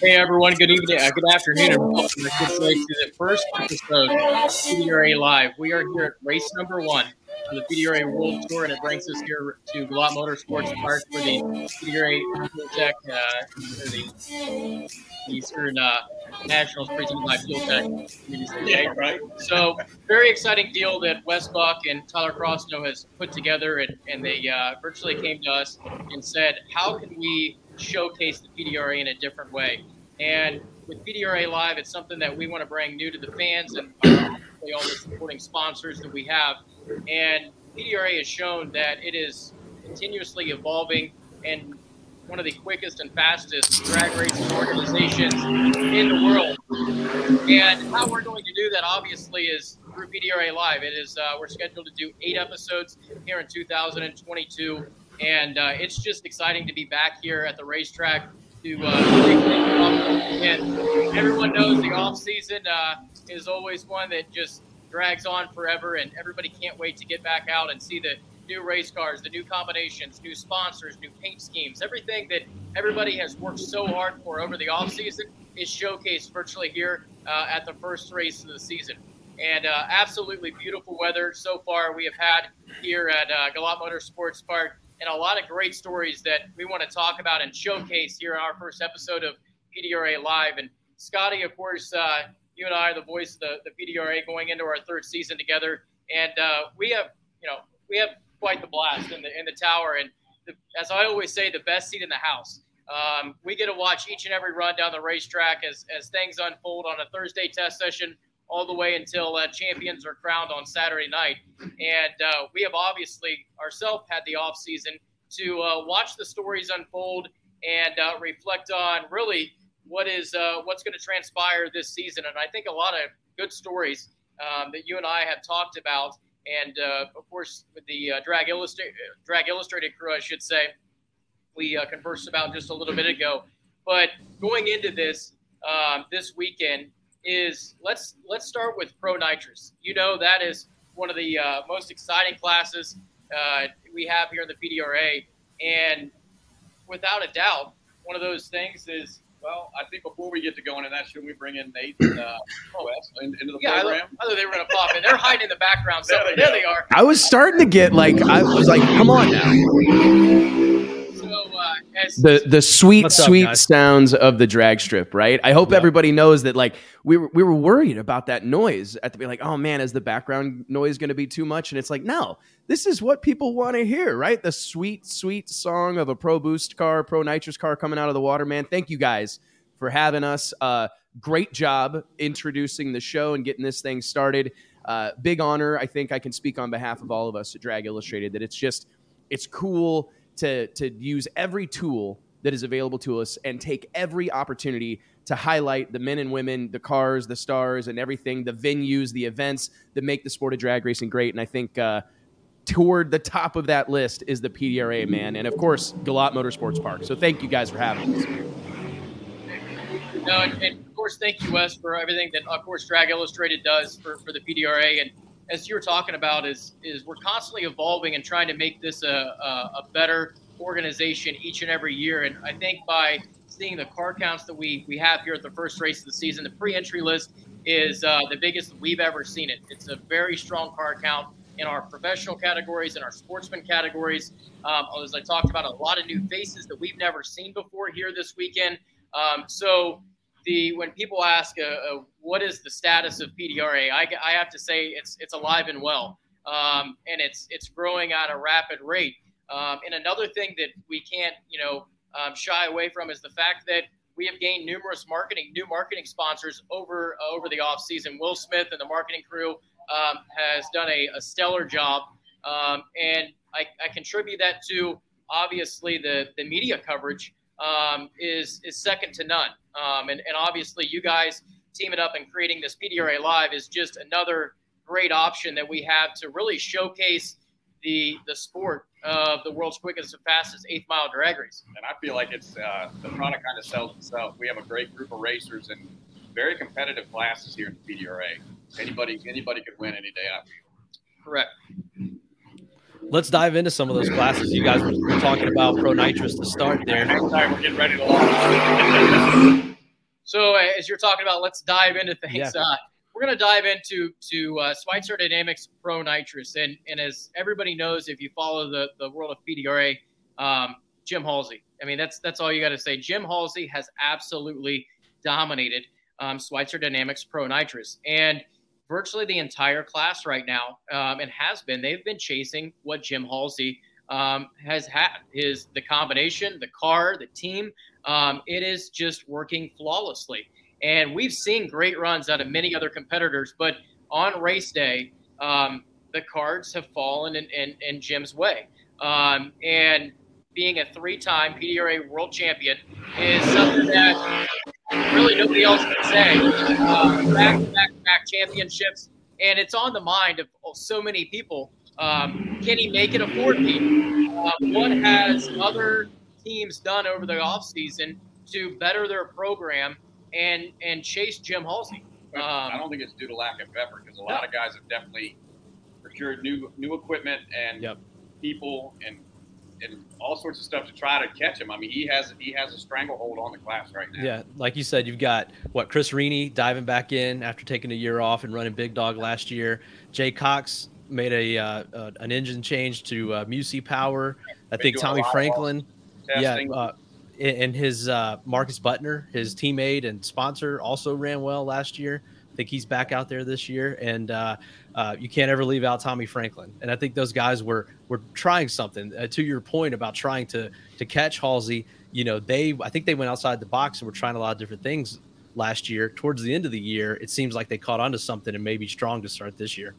Hey everyone, good evening, uh, good afternoon, and welcome to the first episode of PDRA Live. We are here at race number one of the PDRA World Tour, and it brings us here to Galot Motorsports Park for the PDRA Tech, uh, the Eastern uh, Nationals presented by Fuel Tech. Yeah, right. So, very exciting deal that Wes Buck and Tyler Crossno has put together, and, and they uh, virtually came to us and said, "How can we showcase the PDRA in a different way?" And with PDRA Live, it's something that we want to bring new to the fans and all the supporting sponsors that we have. And PDRA has shown that it is continuously evolving and one of the quickest and fastest drag racing organizations in the world. And how we're going to do that, obviously, is through PDRA Live. It is uh, we're scheduled to do eight episodes here in 2022, and uh, it's just exciting to be back here at the racetrack to uh, and everyone knows the off season uh, is always one that just drags on forever, and everybody can't wait to get back out and see the new race cars, the new combinations, new sponsors, new paint schemes, everything that everybody has worked so hard for over the off season is showcased virtually here uh, at the first race of the season. And uh, absolutely beautiful weather so far we have had here at uh, Motorsports Park and a lot of great stories that we want to talk about and showcase here in our first episode of PDRA Live. And Scotty, of course, uh, you and I are the voice of the, the PDRA going into our third season together. And uh, we have, you know, we have quite the blast in the in the tower. And the, as I always say, the best seat in the house. Um, we get to watch each and every run down the racetrack as, as things unfold on a Thursday test session all the way until uh, champions are crowned on Saturday night. And uh, we have obviously ourselves had the off season to uh, watch the stories unfold and uh, reflect on really what is uh, what's going to transpire this season. And I think a lot of good stories um, that you and I have talked about, and uh, of course with the Drag Illustrated Drag Illustrated crew, I should say, we conversed about just a little bit ago. But going into this um, this weekend, is let's let's start with Pro Nitrous. You know that is one of the uh, most exciting classes uh, we have here in the PDRA, and without a doubt, one of those things is. Well, I think before we get to going in that, should we bring in Nate and uh, OS into the yeah, program? I thought they were going to pop in. They're hiding in the background somewhere. There, they, there they are. I was starting to get like, I was like, come on now the the sweet What's sweet up, sounds of the drag strip, right? I hope everybody knows that. Like we were, we were worried about that noise at the be like, oh man, is the background noise going to be too much? And it's like, no, this is what people want to hear, right? The sweet sweet song of a Pro Boost car, Pro Nitrous car coming out of the water, man. Thank you guys for having us. Uh, great job introducing the show and getting this thing started. Uh, big honor. I think I can speak on behalf of all of us at Drag Illustrated that it's just it's cool to to use every tool that is available to us and take every opportunity to highlight the men and women, the cars, the stars, and everything, the venues, the events that make the sport of drag racing great. And I think uh, toward the top of that list is the PDRA, man, and of course, Galot Motorsports Park. So thank you guys for having us. No, and, and, of course, thank you, Wes, for everything that, of course, Drag Illustrated does for, for the PDRA. And as you were talking about, is is we're constantly evolving and trying to make this a, a, a better organization each and every year. And I think by seeing the car counts that we we have here at the first race of the season, the pre-entry list is uh, the biggest we've ever seen it. It's a very strong car count in our professional categories and our sportsman categories. Um, as I talked about, a lot of new faces that we've never seen before here this weekend. Um, so the when people ask uh, uh, what is the status of PDRA, I, I, have to say it's it's alive and well, um, and it's it's growing at a rapid rate. Um, and another thing that we can't you know um, shy away from is the fact that we have gained numerous marketing new marketing sponsors over uh, over the off season. Will Smith and the marketing crew um, has done a, a stellar job, um, and I, I contribute that to obviously the the media coverage um, is is second to none. Um, and, and obviously, you guys teaming up and creating this PDRA Live is just another great option that we have to really showcase the the sport of the world's quickest and fastest eighth mile drag race. And I feel like it's uh, the product kind of sells itself. We have a great group of racers and very competitive classes here in the PDRA. Anybody anybody could win any day. I feel. Correct let's dive into some of those classes. You guys were talking about Pro Nitrous to start there. Next time we're getting ready to launch. So uh, as you're talking about, let's dive into things. Yeah. Uh, we're going to dive into to uh, Schweitzer Dynamics Pro Nitrous, and and as everybody knows, if you follow the the world of PDRA, um, Jim Halsey. I mean, that's that's all you got to say. Jim Halsey has absolutely dominated um, Schweitzer Dynamics Pro Nitrous, and virtually the entire class right now, um, and has been. They've been chasing what Jim Halsey um, has had. His the combination, the car, the team. Um, it is just working flawlessly. And we've seen great runs out of many other competitors, but on race day, um, the cards have fallen in, in, in Jim's way. Um, and being a three-time PDRA world champion is something that really nobody else can say. Uh, back back back championships, and it's on the mind of so many people. Um, can he make it a fourth team? Uh, what has other teams done over the offseason to better their program and and chase Jim Halsey? Um, I don't think it's due to lack of effort because a lot no. of guys have definitely procured new new equipment and yep. people and and all sorts of stuff to try to catch him. I mean, he has he has a stranglehold on the class right now. Yeah, like you said, you've got what Chris Rini diving back in after taking a year off and running Big Dog last year. Jay Cox made a uh, uh, an engine change to uh, Musi Power. I think Tommy Franklin, yeah, uh, and his uh, Marcus Butner, his teammate and sponsor, also ran well last year. Think he's back out there this year, and uh, uh, you can't ever leave out Tommy Franklin. And I think those guys were were trying something. Uh, to your point about trying to to catch Halsey, you know, they I think they went outside the box and were trying a lot of different things last year. Towards the end of the year, it seems like they caught on to something and maybe strong to start this year.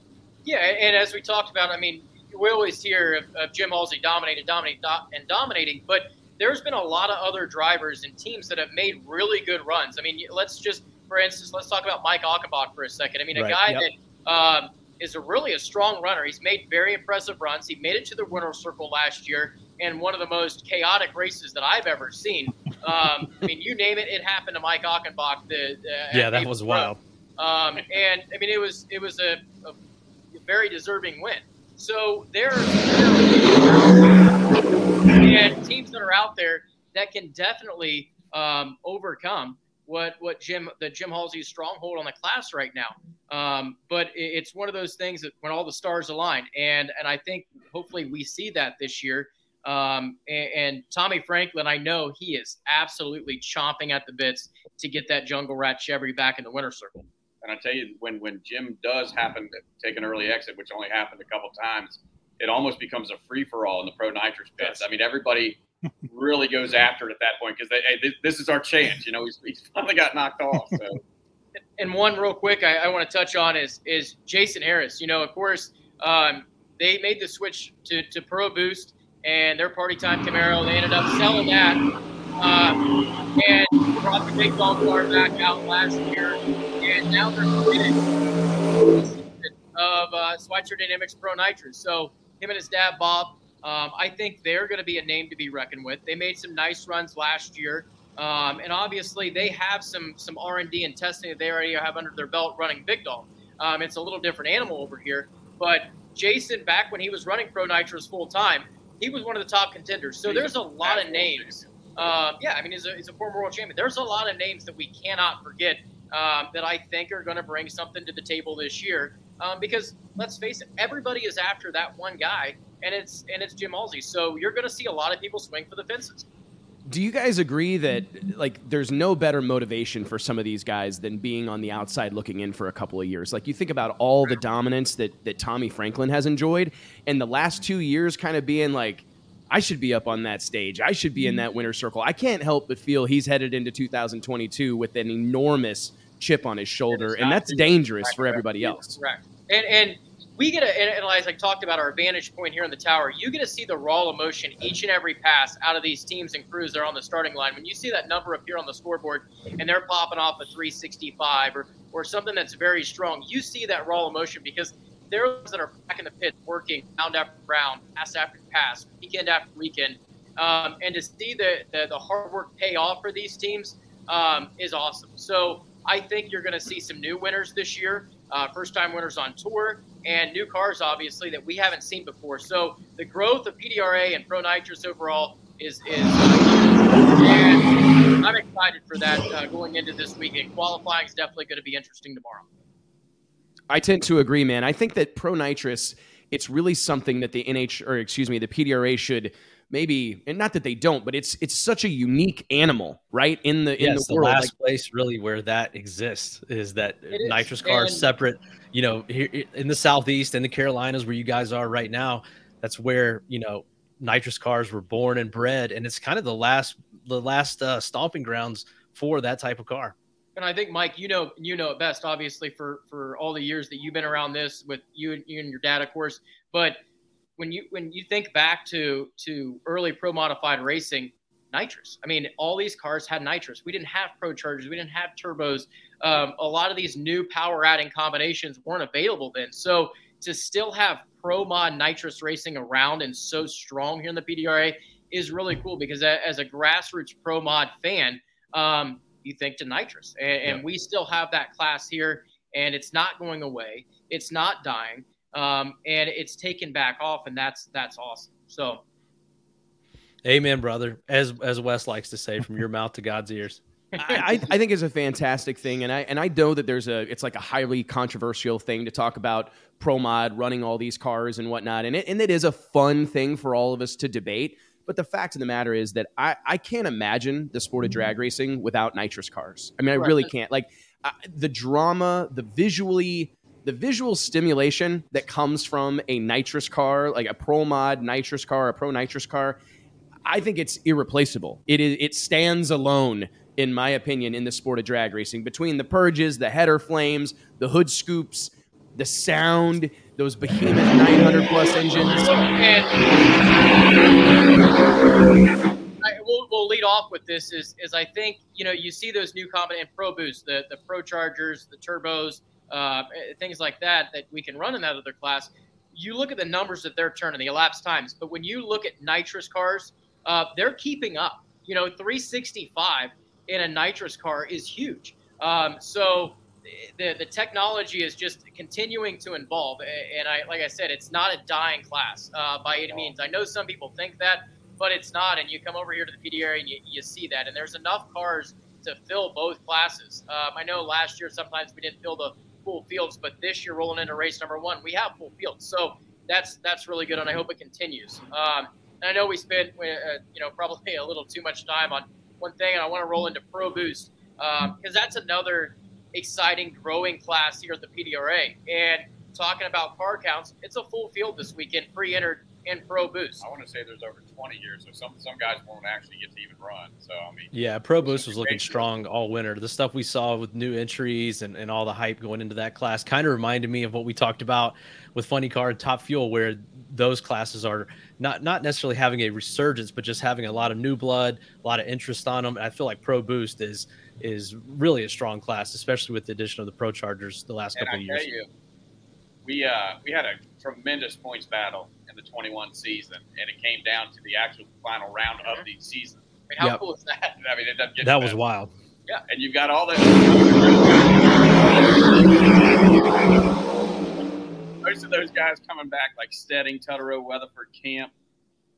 Yeah, and as we talked about, I mean, we always hear of, of Jim Halsey dominated, dominating, and dominating, but there's been a lot of other drivers and teams that have made really good runs. I mean, let's just, for instance, let's talk about Mike Achenbach for a second. I mean, a right. guy yep. that um, is a really a strong runner. He's made very impressive runs. He made it to the winner's circle last year in one of the most chaotic races that I've ever seen. Um, I mean, you name it, it happened to Mike Achenbach. The, yeah, that was wild. Um, and I mean, it was it was a, a very deserving win. So there, and teams that are out there that can definitely um, overcome what what Jim the Jim Halsey's stronghold on the class right now. Um, but it's one of those things that when all the stars align, and and I think hopefully we see that this year. Um, and, and, Tommy Franklin, I know he is absolutely chomping at the bits to get that Jungle Rat Chevy back in the winner circle. And I tell you, when when Jim does happen to take an early exit, which only happened a couple times, it almost becomes a free for all in the pro nitrous pits. Yes. I mean, everybody really goes after it at that point because hey, this, is our chance. You know, he's, he's finally got knocked off. So. and one real quick, I, I want to touch on is is Jason Harris. You know, of course, um, they made the switch to, to Pro Boost and their party time Camaro. They ended up selling that um, and brought the big dog car back out last year, and now they're committed of uh, Schweitzer Dynamics Pro Nitrous. So him and his dad Bob um, I think they're going to be a name to be reckoned with. They made some nice runs last year, um, and obviously they have some some R and D and testing that they already have under their belt running Big Dog. Um, it's a little different animal over here, but Jason, back when he was running Pro Nitrous full time, he was one of the top contenders. So there's a lot of names. Uh, yeah, I mean, he's a, he's a former world champion. There's a lot of names that we cannot forget um, that I think are going to bring something to the table this year. Um, because let's face it, everybody is after that one guy, and it's and it's Jim Halsey. So you're going to see a lot of people swing for the fences. Do you guys agree that like there's no better motivation for some of these guys than being on the outside looking in for a couple of years? Like you think about all the dominance that that Tommy Franklin has enjoyed, and the last two years kind of being like. I should be up on that stage. I should be in that winner circle. I can't help but feel he's headed into 2022 with an enormous chip on his shoulder, and that's dangerous for everybody else. Correct. And and we get to, analyze, I talked about our vantage point here in the tower, you get to see the raw emotion each and every pass out of these teams and crews that are on the starting line. When you see that number appear on the scoreboard and they're popping off a 365 or, or something that's very strong, you see that raw emotion because they're those that are back in the pit working round after round, pass after pass, weekend after weekend. Um, and to see the, the, the, hard work pay off for these teams um, is awesome. So I think you're going to see some new winners this year uh, first time winners on tour, and new cars, obviously, that we haven't seen before. So the growth of PDRA and Pro Nitrous overall is, is and I'm excited for that uh, going into this weekend. Qualifying is definitely going to be interesting tomorrow. I tend to agree, man. I think that pro nitrous, it's really something that the NH or excuse me, the PDRA should maybe and not that they don't, but it's it's such a unique animal, right? In the in the, the world. last like, place really where that exists is that nitrous cars separate. You know, here in the southeast and the Carolinas where you guys are right now, that's where you know nitrous cars were born and bred, and it's kind of the last the last uh, stomping grounds for that type of car. And I think Mike, you know, you know it best, obviously, for for all the years that you've been around this with you, you and your dad, of course. But when you when you think back to to early pro modified racing, nitrous. I mean, all these cars had nitrous. We didn't have pro chargers. We didn't have turbos. Um, a lot of these new power adding combinations weren't available then. So to still have pro mod nitrous racing around and so strong here in the PDRA is really cool because as a grassroots pro mod fan, um, you think to nitrous, and, and yeah. we still have that class here, and it's not going away. It's not dying, um, and it's taken back off, and that's that's awesome. So, amen, brother. As as Wes likes to say, from your mouth to God's ears. I, I think is a fantastic thing, and I and I know that there's a it's like a highly controversial thing to talk about pro mod running all these cars and whatnot, and it and it is a fun thing for all of us to debate. But the fact of the matter is that I, I can't imagine the sport of drag racing without nitrous cars. I mean, I right. really can't. Like uh, the drama, the visually, the visual stimulation that comes from a nitrous car, like a pro mod nitrous car, a pro nitrous car. I think it's irreplaceable. It is. It stands alone, in my opinion, in the sport of drag racing. Between the purges, the header flames, the hood scoops, the sound, those behemoth 900 plus engines. And we'll, we'll lead off with this is, is I think, you know, you see those new common and Pro Boost, the, the Pro Chargers, the turbos, uh, things like that, that we can run in that other class. You look at the numbers that they're turning, the elapsed times, but when you look at nitrous cars, uh, they're keeping up. You know, 365 in a nitrous car is huge. Um, so the, the technology is just continuing to evolve. And I, like I said, it's not a dying class uh, by any means. I know some people think that, but it's not. And you come over here to the PDRA and you, you see that. And there's enough cars to fill both classes. Um, I know last year sometimes we didn't fill the full fields, but this year rolling into race number one, we have full fields. So that's that's really good, and I hope it continues. Um, and I know we spent uh, you know probably a little too much time on one thing, and I want to roll into Pro Boost because um, that's another exciting, growing class here at the PDRA. And talking about car counts, it's a full field this weekend, pre-entered in Pro Boost. I want to say there's over 20 years, so some some guys won't actually get to even run. So I mean, yeah, Pro Boost was looking strong all winter. The stuff we saw with new entries and, and all the hype going into that class kind of reminded me of what we talked about with Funny Car and Top Fuel, where those classes are not not necessarily having a resurgence, but just having a lot of new blood, a lot of interest on them. And I feel like Pro Boost is is really a strong class, especially with the addition of the Pro Chargers the last and couple I of years. You, we uh, we had a tremendous points battle in the 21 season, and it came down to the actual final round of the season. I mean, how yep. cool is that? I mean, it doesn't get that was wild. Yeah, and you've got all the most of those guys coming back, like Stedding, Tutterow, Weatherford, Camp.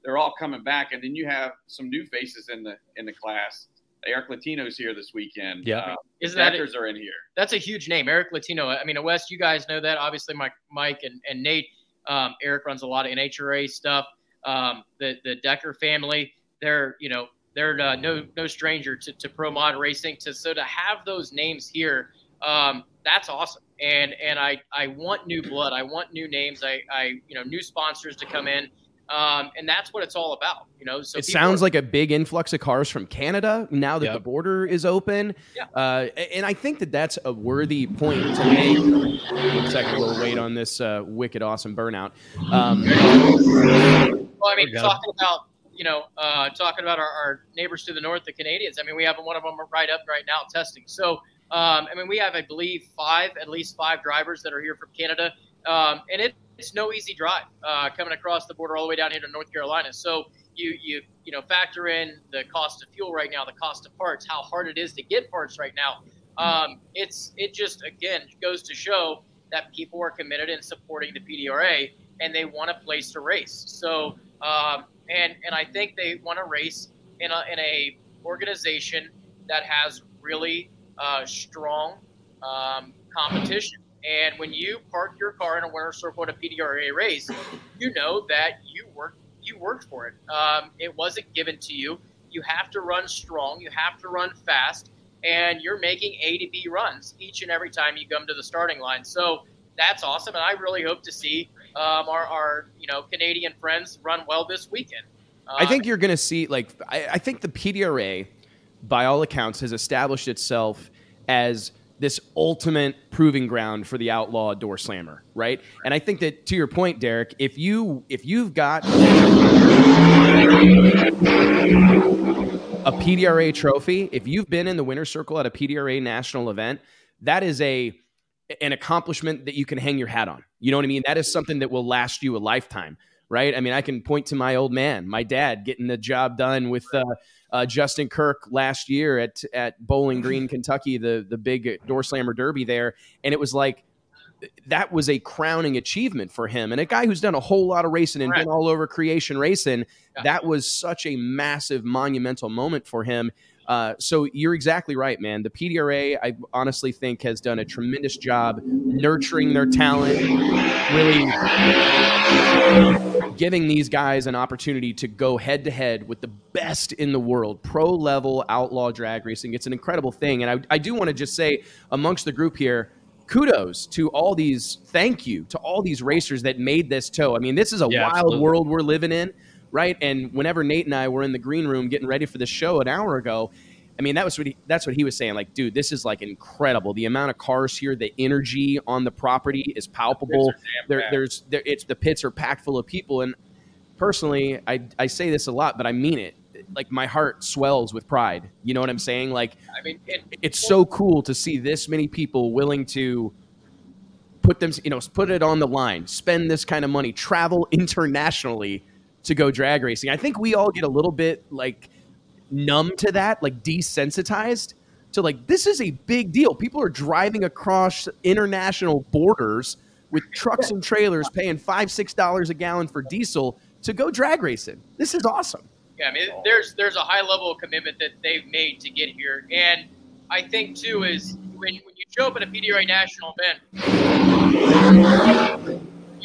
They're all coming back, and then you have some new faces in the in the class Eric Latino's here this weekend. Yeah, uh, isn't that a, are in here? That's a huge name, Eric Latino. I mean, Wes, you guys know that. Obviously, Mike, Mike, and, and Nate. Um, Eric runs a lot of NHRA stuff. Um, the the Decker family, they're you know they're uh, no no stranger to, to pro mod racing. To so to have those names here, um, that's awesome. And and I I want new blood. I want new names. I I you know new sponsors to come in. Um, and that's what it's all about, you know. So it sounds are, like a big influx of cars from Canada now that yep. the border is open. Yeah. Uh, and I think that that's a worthy point to make. One second, we'll wait on this uh, wicked awesome burnout. Um, well, I mean, talking about you know, uh, talking about our, our, neighbors to the north, the Canadians. I mean, we have one of them right up right now testing. So, um, I mean, we have, I believe, five, at least five drivers that are here from Canada, um, and it it's no easy drive uh, coming across the border all the way down here to North Carolina. So you you you know factor in the cost of fuel right now, the cost of parts, how hard it is to get parts right now. Um, it's it just again goes to show that people are committed in supporting the PDRA and they want a place to race. So um, and and I think they want to race in a in a organization that has really uh, strong um, competition. And when you park your car in a winter circle at a PDRA race, you know that you worked you worked for it. Um, it wasn't given to you. You have to run strong. You have to run fast, and you're making A to B runs each and every time you come to the starting line. So that's awesome, and I really hope to see um, our, our you know Canadian friends run well this weekend. Um, I think you're going to see like I, I think the PDRA, by all accounts, has established itself as this ultimate proving ground for the outlaw door slammer, right? And I think that to your point, Derrick, if you if you've got a PDRA trophy, if you've been in the winner circle at a PDRA national event, that is a an accomplishment that you can hang your hat on. You know what I mean? That is something that will last you a lifetime, right? I mean, I can point to my old man, my dad, getting the job done with uh, uh, Justin Kirk last year at at Bowling Green, Kentucky, the the big door slammer derby there, and it was like that was a crowning achievement for him. And a guy who's done a whole lot of racing and been all over creation racing, yeah. that was such a massive, monumental moment for him. Uh, so you're exactly right, man. The PDRA, I honestly think, has done a tremendous job nurturing their talent, really giving these guys an opportunity to go head to head with the best in the world, pro level outlaw drag racing. It's an incredible thing, and I, I do want to just say amongst the group here. Kudos to all these, thank you to all these racers that made this tow. I mean, this is a yeah, wild absolutely. world we're living in right? And whenever Nate and I were in the green room getting ready for the show an hour ago, I mean, that was what he, that's what he was saying. Like, dude, this is like incredible. The amount of cars here, the energy on the property is palpable. There, there's, there, it's the pits are packed full of people. And personally, I, I say this a lot, but I mean it. Like my heart swells with pride. You know what I'm saying? Like, I mean, it, it's so cool to see this many people willing to put them, you know, put it on the line, spend this kind of money, travel internationally to go drag racing. I think we all get a little bit like numb to that, like desensitized to like this is a big deal. People are driving across international borders with trucks and trailers paying five, six dollars a gallon for diesel to go drag racing. This is awesome. Yeah, I mean, there's there's a high level of commitment that they've made to get here, and I think too is when when you show up at a PDRA national event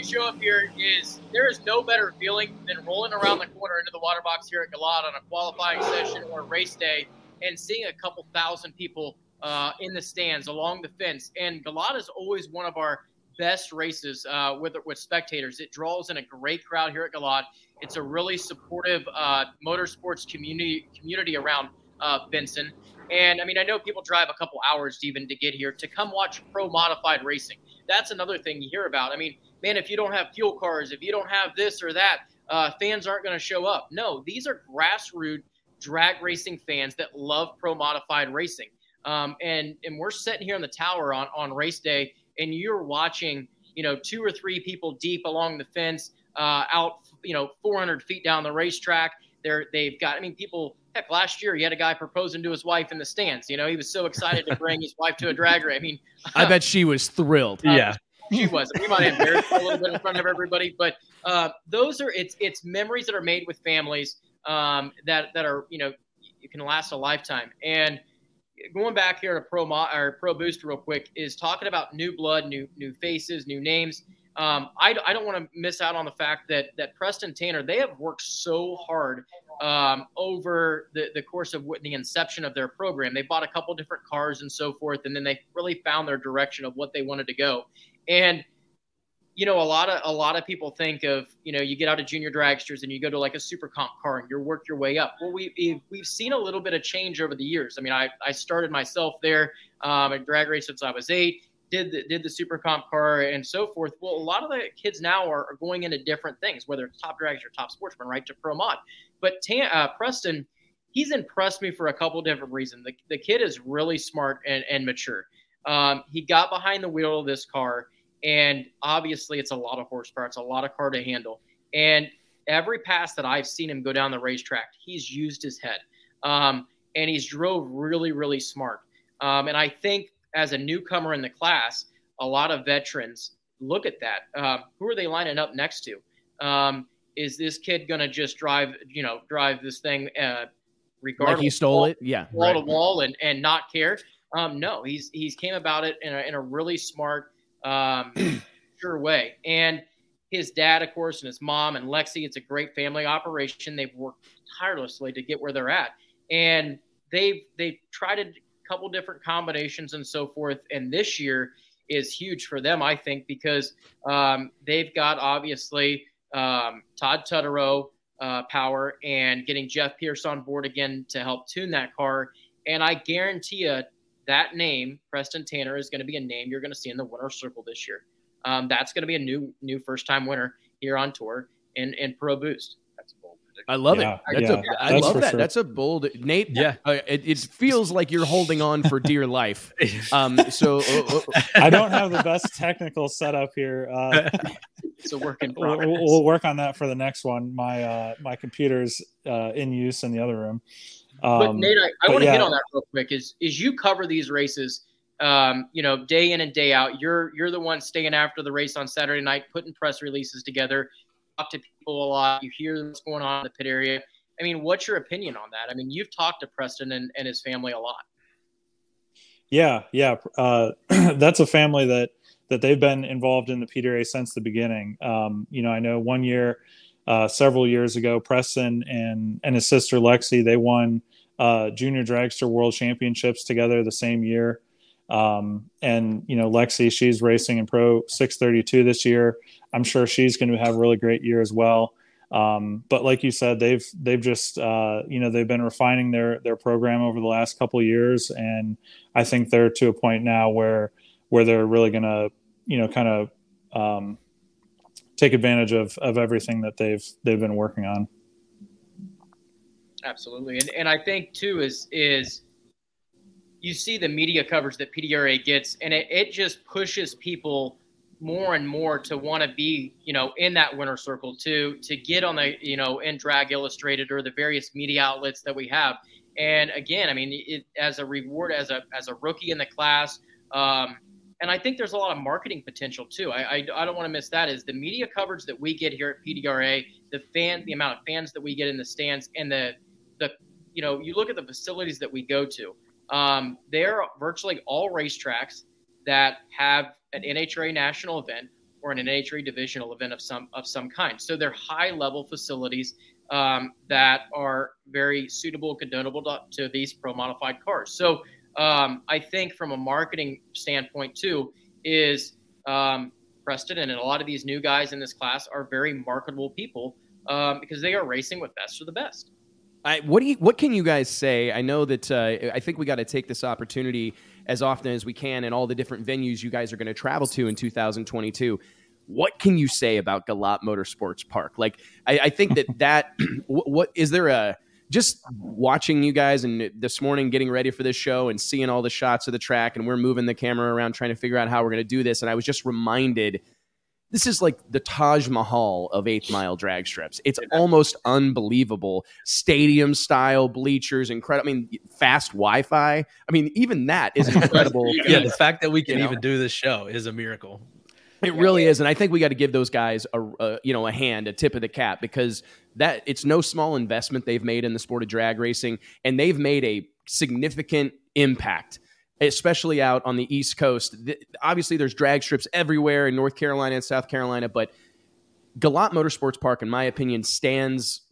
show up here is there is no better feeling than rolling around the corner into the water box here at Galot on a qualifying session or race day and seeing a couple thousand people uh, in the stands along the fence. And Galot is always one of our best races uh, with with spectators. It draws in a great crowd here at Galot. It's a really supportive uh, motorsports community community around uh, Benson. And I mean, I know people drive a couple hours even to get here to come watch pro modified racing. That's another thing you hear about. I mean, man, if you don't have fuel cars, if you don't have this or that, uh, fans aren't going to show up. No, these are grassroots drag racing fans that love pro modified racing. Um, and and we're sitting here in the tower on on race day, and you're watching, you know, two or three people deep along the fence, uh, out, you know, 400 feet down the racetrack. They're they've got. I mean, people. Heck, last year he had a guy proposing to his wife in the stands. You know, he was so excited to bring his wife to a drag race. I mean, I bet she was thrilled. Uh, yeah, she was. We might have embarrassed a little bit in front of everybody, but uh, those are it's it's memories that are made with families um, that that are you know you can last a lifetime. And going back here to pro Mo, or pro boost real quick is talking about new blood, new new faces, new names. Um, I, I don't want to miss out on the fact that that Preston Tanner they have worked so hard um, over the, the course of the inception of their program. They bought a couple different cars and so forth, and then they really found their direction of what they wanted to go. And you know, a lot of a lot of people think of you know you get out of junior dragsters and you go to like a super comp car and you work your way up. Well, we we've seen a little bit of change over the years. I mean, I I started myself there um, at drag race since I was eight. Did the, did the super comp car and so forth. Well, a lot of the kids now are, are going into different things, whether it's top drags or top sportsman, right, to pro mod. But Tan, uh, Preston, he's impressed me for a couple different reasons. The, the kid is really smart and, and mature. Um, he got behind the wheel of this car and obviously, it's a lot of horsepower. It's a lot of car to handle. And every pass that I've seen him go down the racetrack, he's used his head. Um, and he's drove really, really smart. Um, and I think as a newcomer in the class, a lot of veterans look at that. Uh, who are they lining up next to? Um, is this kid going to just drive, you know, drive this thing uh, regardless. Like he stole it, yeah, wall right. to wall, and and not care. Um, no, he's he's came about it in a, in a really smart, um, sure way. And his dad, of course, and his mom and Lexi. It's a great family operation. They've worked tirelessly to get where they're at, and they've they've tried a couple different combinations and so forth. And this year is huge for them, I think, because um, they've got obviously um, Todd Tutterow uh, power and getting Jeff Pierce on board again to help tune that car. And I guarantee you that name, Preston Tanner, is going to be a name you're going to see in the winner circle this year. Um, that's going to be a new new first time winner here on tour in, in Pro Boost. I love yeah, it. That's yeah, a, I that's love that. Sure. That's a bold Nate. Yeah, uh, it, it, feels like you're holding on for dear life. Um, so uh, uh, uh I don't have the best technical setup here. Uh, it's a work in progress. We'll, we'll, work on that for the next one. My uh, my computer's uh, in use in the other room. Um, but Nate, I, I want to yeah. hit on that real quick. Is is you cover these races? Um, you know, day in and day out. You're you're the one staying after the race on Saturday night, putting press releases together talk to people a lot. You hear what's going on in the pit area. I mean, what's your opinion on that? I mean, you've talked to Preston and, and his family a lot. Yeah, yeah. Uh, that's a family that that they've been involved in the PDRA since the beginning. Um, you know, I know one year, uh, several years ago, Preston and and his sister Lexi they won uh, junior dragster world championships together the same year. Um, and you know, Lexi, she's racing in Pro 632 this year. I'm sure she's going to have a really great year as well. Um, but like you said, they've they've just uh, you know they've been refining their their program over the last couple years, and I think they're to a point now where where they're really going to you know kind of um, take advantage of of everything that they've they've been working on. Absolutely, and and I think too is is you see the media coverage that PDRA gets, and it, it just pushes people more and more to want to be, you know, in that winner circle to to get on the, you know, in Drag Illustrated or the various media outlets that we have. And again, I mean, it, as a reward, as a as a rookie in the class, um, and I think there's a lot of marketing potential too. I, I, I don't want to miss that. Is the media coverage that we get here at PDRA, the fan, the amount of fans that we get in the stands, and the the you know, you look at the facilities that we go to. Um, they're virtually all racetracks that have an NHRA national event or an NHRA divisional event of some of some kind. So they're high level facilities um, that are very suitable, condonable to, to these pro modified cars. So um, I think from a marketing standpoint too is um, Preston and a lot of these new guys in this class are very marketable people um, because they are racing with best of the best. I, what do you, what can you guys say? I know that uh, I think we got to take this opportunity as often as we can in all the different venues you guys are going to travel to in 2022. What can you say about Galot Motorsports Park? Like, I, I think that that what, what is there a just watching you guys and this morning getting ready for this show and seeing all the shots of the track and we're moving the camera around trying to figure out how we're going to do this and I was just reminded this is like the Taj Mahal of eighth mile drag strips. It's almost unbelievable. Stadium style bleachers, incredible. I mean, fast Wi Fi. I mean, even that is incredible. yeah, the fact that we can you even do this show is a miracle. It really is, and I think we got to give those guys a, a, you know a hand, a tip of the cap, because that it's no small investment they've made in the sport of drag racing, and they've made a significant impact especially out on the East Coast. Obviously, there's drag strips everywhere in North Carolina and South Carolina, but Galot Motorsports Park, in my opinion, stands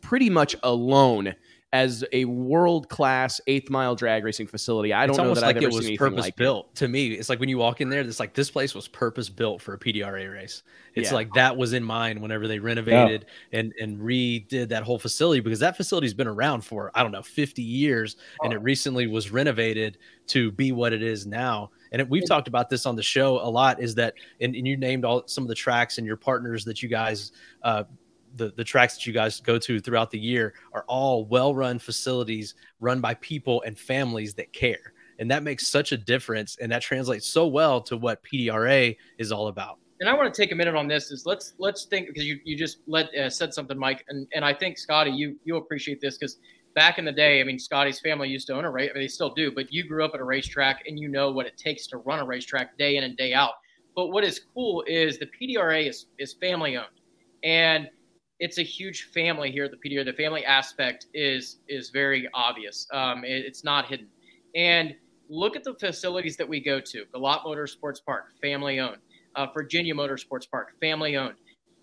pretty much alone as a world class eighth mile drag racing facility. I don't know that like I've ever it was seen purpose like built. It. To me, it's like when you walk in there, it's like this place was purpose built for a PDRA race. It's yeah. like that was in mind whenever they renovated yeah. and and redid that whole facility because that facility's been around for I don't know 50 years oh. and it recently was renovated to be what it is now. And it, we've talked about this on the show a lot. Is that and, and you named all some of the tracks and your partners that you guys uh, the, the tracks that you guys go to throughout the year are all well run facilities run by people and families that care. And that makes such a difference. And that translates so well to what PDRA is all about. And I want to take a minute on this. Is let's let's think because you, you just let uh, said something, Mike, and, and I think Scotty, you you appreciate this because back in the day, I mean, Scotty's family used to own a race. I mean, they still do, but you grew up at a racetrack and you know what it takes to run a racetrack day in and day out. But what is cool is the PDRA is is family owned, and it's a huge family here at the PDR. The family aspect is is very obvious. Um, it, it's not hidden. And look at the facilities that we go to: Galot Motorsports Park, family owned. Uh, Virginia Motorsports Park, family owned.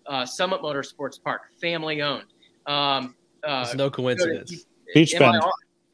Uh, Summit Motorsports Park, family owned. Um, uh, it's no coincidence. Beach Bend.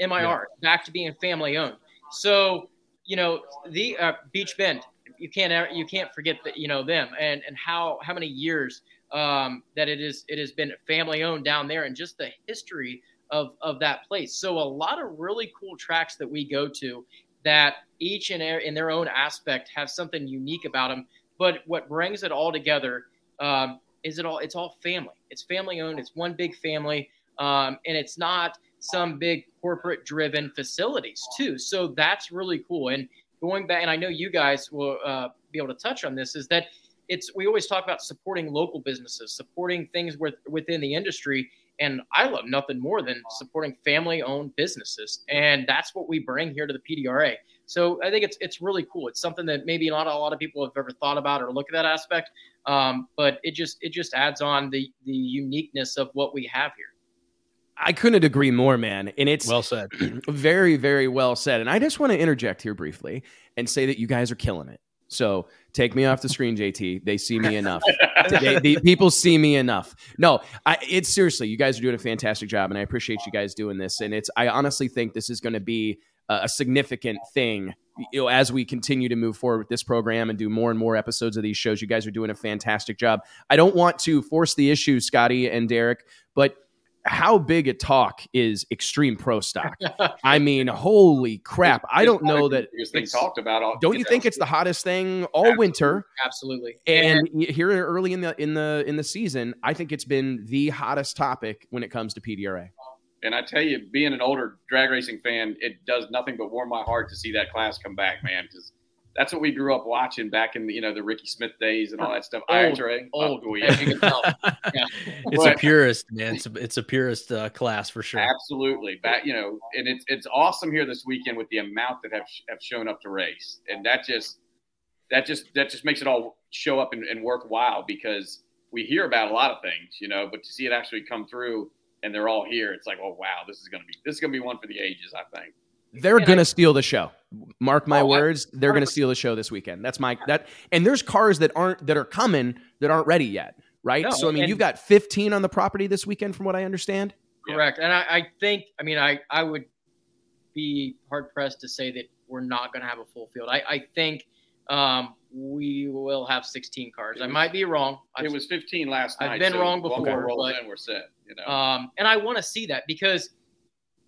MIR, MIR yeah. back to being family owned. So you know the uh, Beach Bend. You can't you can't forget that you know them and and how how many years um, that it is it has been family owned down there and just the history of of that place. So a lot of really cool tracks that we go to that each and in their own aspect have something unique about them. But what brings it all together um, is it all it's all family. It's family owned. It's one big family, um, and it's not some big corporate driven facilities too. So that's really cool. And going back, and I know you guys will uh, be able to touch on this, is that it's we always talk about supporting local businesses, supporting things with, within the industry, and I love nothing more than supporting family-owned businesses, and that's what we bring here to the PDRA. So I think it's it's really cool. It's something that maybe not a lot of people have ever thought about or look at that aspect, um, but it just it just adds on the the uniqueness of what we have here. I couldn't agree more, man. And it's well said. very, very well said. And I just want to interject here briefly and say that you guys are killing it. So take me off the screen, JT. They see me enough. they, they, people see me enough. No, I, it's seriously, you guys are doing a fantastic job, and I appreciate you guys doing this. And it's, I honestly think this is going to be a, a significant thing, you know, as we continue to move forward with this program and do more and more episodes of these shows. You guys are doing a fantastic job. I don't want to force the issue, Scotty and Derrick, but how big a talk is extreme pro stock? I mean, holy crap! I don't know that it's talked about. All, don't you think it's the hottest thing all Absolutely. winter? Absolutely. And, and here early in the in the in the season, I think it's been the hottest topic when it comes to PDRA. And I tell you, being an older drag racing fan, it does nothing but warm my heart to see that class come back, man. Because that's what we grew up watching back in the you know the Rickie Smith days and all that stuff. Old, IRA, old, oh, yeah. yeah. It's but, a purist, man. It's a, it's a purist uh, class for sure. Absolutely, back you know, and it's it's awesome here this weekend with the amount that have have shown up to race, and that just that just that just makes it all show up and, and worthwhile because we hear about a lot of things, you know, but to see it actually come through and they're all here, it's like, oh wow, this is gonna be this is gonna be one for the ages, I think. They're gonna steal the show. Mark my oh, words, they're gonna steal the show this weekend. That's my that. And there's cars that aren't that are coming that aren't ready yet, right? No, so I mean, you've got 15 on the property this weekend, from what I understand. Correct, and I, I think, I mean, I I would be hard pressed to say that we're not going to have a full field. I I think um, we will have 16 cars. Was, I might be wrong. I've, it was 15 last night. I've been so wrong before. Roll but, in, we're set. You know, um, and I want to see that because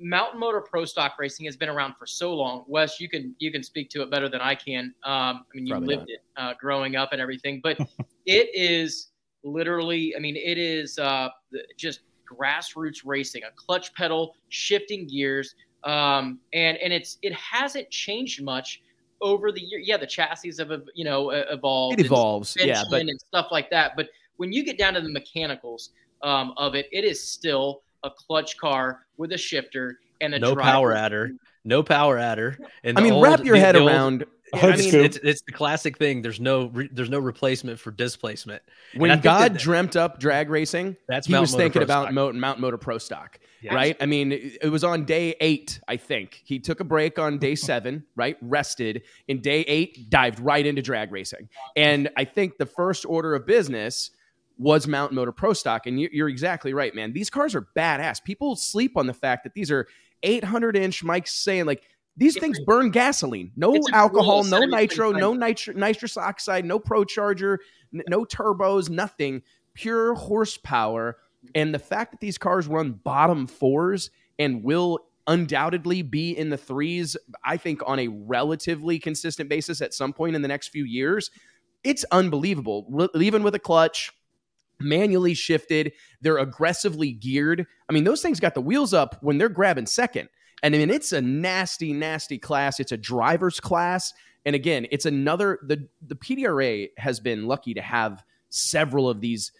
Mountain Motor Pro Stock Racing has been around for so long. Wes, you can you can speak to it better than I can. Um, I mean, you Probably lived not. it uh, growing up and everything, but it is literally. I mean, it is uh, just grassroots racing, a clutch pedal, shifting gears, um, and and it's it hasn't changed much over the year. Yeah, the chassis have you know evolved. It evolves, yeah, but and stuff like that. But when you get down to the mechanicals um, of it, it is still a clutch car with a shifter and a no driver. power adder, no power adder. And I mean, old, wrap your head the around. I mean, it's, it's the classic thing. There's no re, there's no replacement for displacement. When God that, dreamt up drag racing, that's he Mount was Motor thinking Pro about Mount, Mount Motor Pro Stock, yes. right? I mean, it was on day eight, I think. He took a break on day seven, right? Rested. In day eight, dived right into drag racing, and I think the first order of business was Mountain Motor Pro Stock. And you're exactly right, man. These cars are badass. People sleep on the fact that these are 800 inch. Mike's saying like these things burn gasoline. No alcohol, no nitro, no nitro, nitrous oxide, no pro charger, n- no turbos, nothing. Pure horsepower. And the fact that these cars run bottom fours and will undoubtedly be in the threes, I think, on a relatively consistent basis at some point in the next few years, it's unbelievable. Re- even with a clutch, manually shifted. They're aggressively geared. I mean, those things got the wheels up when they're grabbing second. And I mean, it's a nasty, nasty class. It's a driver's class. And again, it's another the the PDRA has been lucky to have several of these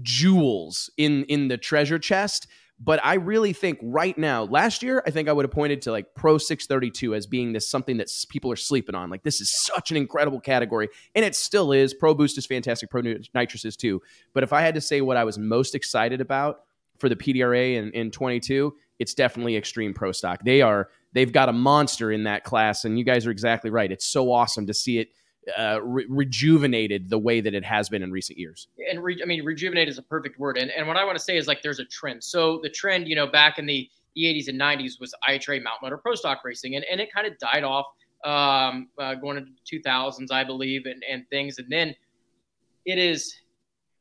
jewels in in the treasure chest But I really think right now, last year, I think I would have pointed to like Pro 632 as being this something that people are sleeping on. Like, this is such an incredible category. And it still is. Pro Boost is fantastic. Pro Nitrous is too. But if I had to say what I was most excited about for the PDRA in, in 22, it's definitely Extreme Pro Stock. They are, they've got a monster in that class. And you guys are exactly right. It's so awesome to see it uh, re- rejuvenated the way that it has been in recent years. And re- I mean, rejuvenate is a perfect word. And, and what I want to say is like there's a trend. So the trend, you know, back in the 80s and 90s was iTrade Mountain Motor Pro Stock Racing, and, and it kind of died off um, uh, going into the 2000s, I believe, and, and things. And then it is,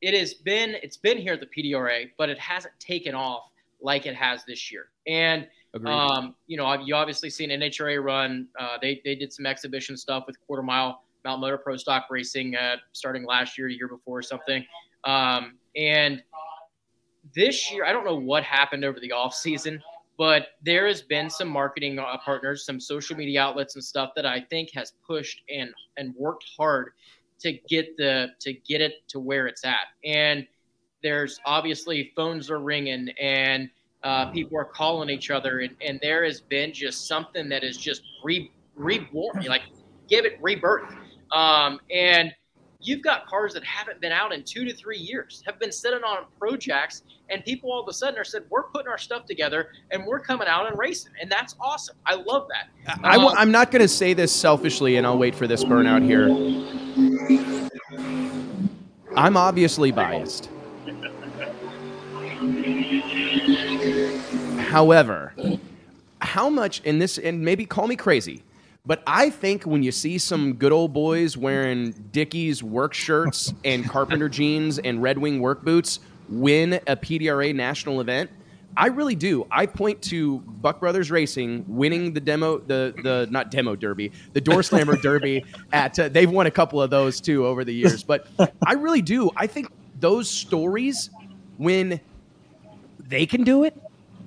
it has been, it's been here at the PDRA, but it hasn't taken off like it has this year. And um, you know, you obviously seen NHRA run. Uh, they they did some exhibition stuff with quarter mile Mountain Motor Pro Stock Racing uh, starting last year, a year before, or something. Um, and this year, I don't know what happened over the off season, but there has been some marketing uh, partners, some social media outlets and stuff that I think has pushed and and worked hard to get the to get it to where it's at. And there's obviously phones are ringing and uh, people are calling each other, and, and there has been just something that is just re reborn, like give it rebirth. Um, and you've got cars that haven't been out in two to three years, have been sitting on projects, and people all of a sudden are said, "We're putting our stuff together and we're coming out and racing," and that's awesome. I love that. I, um, I'm not going to say this selfishly, and I'll wait for this burnout here. I'm obviously biased. However, how much in this, and maybe call me crazy, but I think when you see some good old boys wearing Dickies work shirts and carpenter jeans and Red Wing work boots win a PDRA national event, I really do. I point to Buck Brothers Racing winning the demo, the the not demo derby, the door slammer derby. At uh, they've won a couple of those too over the years, but I really do. I think those stories when they can do it.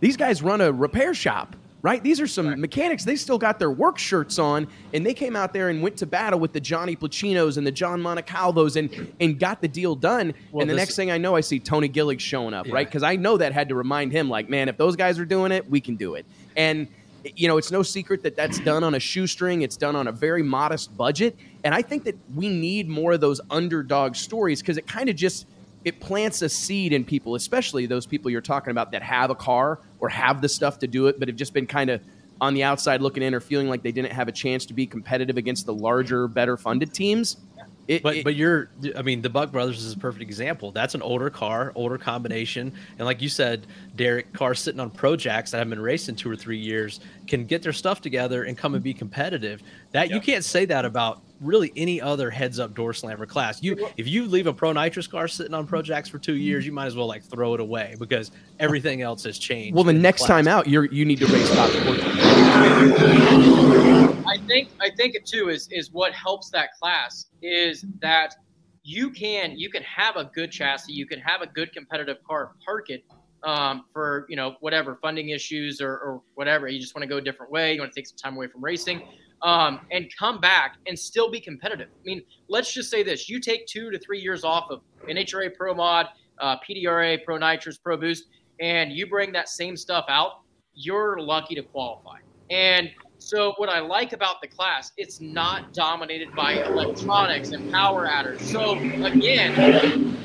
These guys run a repair shop right? These are some right. mechanics. They still got their work shirts on, and they came out there and went to battle with the Johnny Pluchinos and the John Montecalvos and and got the deal done. Well, and the this, next thing I know, I see Tony Gillig showing up, yeah. right? Because I know that had to remind him, like, man, if those guys are doing it, we can do it. And you know, it's no secret that that's done on a shoestring. It's done on a very modest budget, and I think that we need more of those underdog stories because it kind of just it plants a seed in people, especially those people you're talking about that have a car or have the stuff to do it, but have just been kind of on the outside looking in or feeling like they didn't have a chance to be competitive against the larger, better funded teams. It, but it, but you're I mean the Buck Brothers is a perfect example. That's an older car, older combination, and like you said, Derrick, cars sitting on Pro Jacks that haven't been racing two or three years can get their stuff together and come and be competitive. That yep. you can't say that about really any other heads up door slammer class. You if you leave a pro nitrous car sitting on pro jacks for two years, you might as well like throw it away because everything else has changed. Well, the next the time out, you're you need to race top I think I think it too is is what helps that class is that you can you can have a good chassis, you can have a good competitive car, park it um, for you know whatever funding issues or, or whatever. You just want to go a different way. You want to take some time away from racing um, and come back and still be competitive. I mean, let's just say this: you take two to three years off of NHRA Pro Mod, uh, PDRA Pro Nitrous, Pro Boost, and you bring that same stuff out, you're lucky to qualify. And so, what I like about the class, it's not dominated by electronics and power adders. So, again,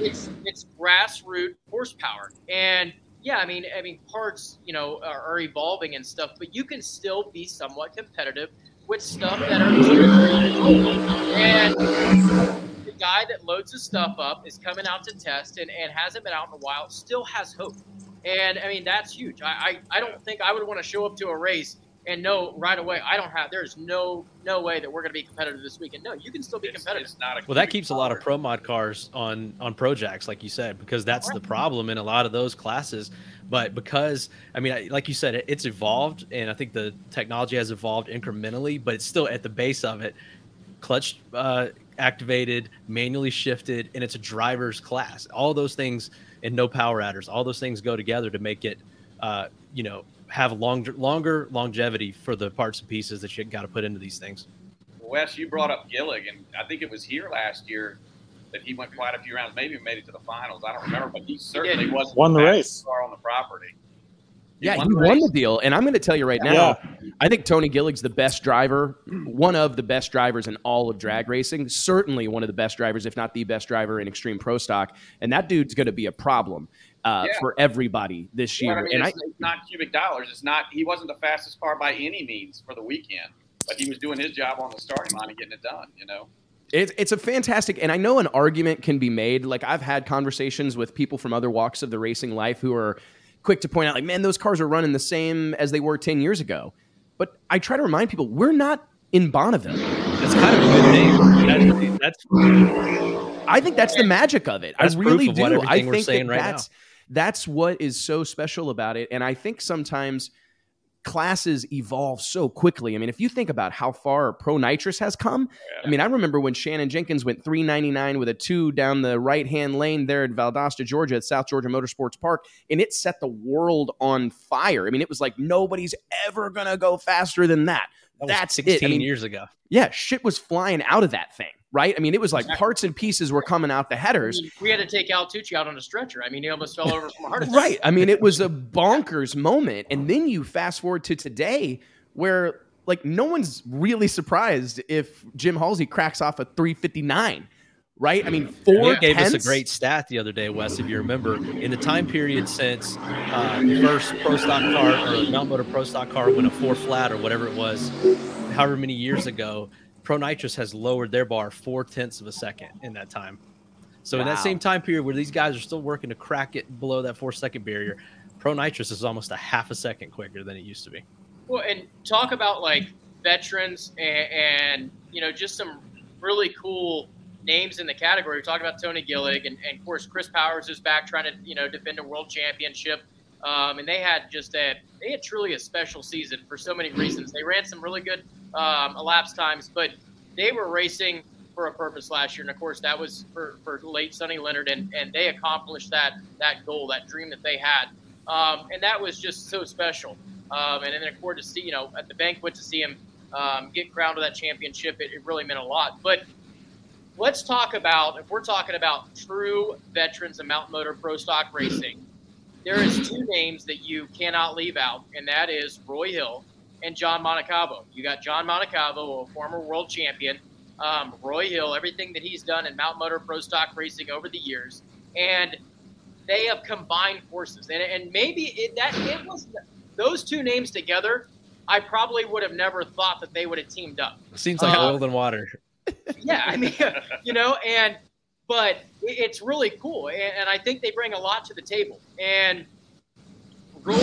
it's it's grassroots horsepower and yeah, I mean, I mean, parts, you know, are, are, evolving and stuff, but you can still be somewhat competitive with stuff that are two. And the guy that loads his stuff up is coming out to test and, and hasn't been out in a while, still has hope. And I mean, that's huge. I, I, I don't think I would want to show up to a race and know right away I don't have there's no no way that we're going to be competitive this weekend. No, you can still be competitive. It's, it's well, that keeps a lot of pro mod cars on on pro jacks, like you said, because that's the problem in a lot of those classes. But because I mean, like you said, it, it's evolved, and I think the technology has evolved incrementally, but it's still at the base of it, clutch uh, activated, manually shifted, and it's a driver's class. All those things and no power adders, all those things go together to make it, uh, you know, have longer longer longevity for the parts and pieces that you got to put into these things. Wes, you brought up Gillig, and I think it was here last year that he went quite a few rounds, maybe made it to the finals. I don't remember, but he certainly he was won the race car on the property. yeah, he won the deal, and I'm going to tell you right now, yeah. I think Tony Gillig's the best driver, one of the best drivers in all of drag racing. Certainly one of the best drivers, if not the best driver in extreme pro stock. And that dude's going to be a problem uh, yeah. for everybody this year. I mean, and it's, I, it's not cubic dollars. It's not. He wasn't the fastest car by any means for the weekend, but he was doing his job on the starting line and getting it done. You know. It's it's a fantastic, and I know an argument can be made. Like I've had conversations with people from other walks of the racing life who are quick to point out, like, man, those cars are running the same as they were 10 years ago. But I try to remind people, we're not in Bonneville. That's kind of a good name. That's, I think that's the magic of it. That's I really do. I think that right that's, now. That's what is so special about it. And I think sometimes – classes evolve so quickly. I mean, if you think about how far Pro Nitrous has come, yeah. I mean, I remember when Shannon Jenkins went 399 with a two down the right hand lane there at Valdosta, Georgia, at South Georgia Motorsports Park, and it set the world on fire. I mean, it was like nobody's ever going to go faster than that. That That's 16 it. I mean, years ago. Yeah, shit was flying out of that thing right? I mean, it was like parts and pieces were coming out the headers. I mean, we had to take Al Tucci out on a stretcher. I mean, he almost fell over from a heart attack. right. I mean, it was a bonkers moment. And then you fast forward to today where like no one's really surprised if Jim Halsey cracks off a 359 right? I mean, four. He gave tenths? us a great stat the other day, Wes, if you remember. In the time period since uh, the first Pro Stock car or Mount Motor Pro Stock car went a four flat or whatever it was, however many years ago, Pro Nitrous has lowered their bar four tenths of a second in that time. So wow. in that same time period where these guys are still working to crack it below that four second barrier, Pro Nitrous is almost a half a second quicker than it used to be. Well, and talk about like veterans and, and you know just some really cool names in the category. We talked about Tony Gillig, and, and, of course Chris Powers is back trying to you know defend a world championship. Um, and they had just a they had truly a special season for so many reasons. They ran some really good um, elapsed times, but they were racing for a purpose last year, and of course that was for, for late Sonny Leonard, and, and they accomplished that that goal, that dream that they had, um, and that was just so special. Um, and then of course to see you know at the banquet to see him um, get crowned with that championship, it, it really meant a lot. But let's talk about if we're talking about true veterans of Mountain Motor Pro Stock Racing. There is two names that you cannot leave out, and that is Roy Hill and John Montecalvo. You got John Montecalvo, a former world champion, um, Roy Hill, everything that he's done in Mountain Motor Pro Stock Racing over the years, and they have combined forces. And, and maybe it, that it was those two names together. I probably would have never thought that they would have teamed up. Seems like uh, oil and water. Yeah, I mean, you know, and but it's really cool, and, I think they bring a lot to the table. And Roy,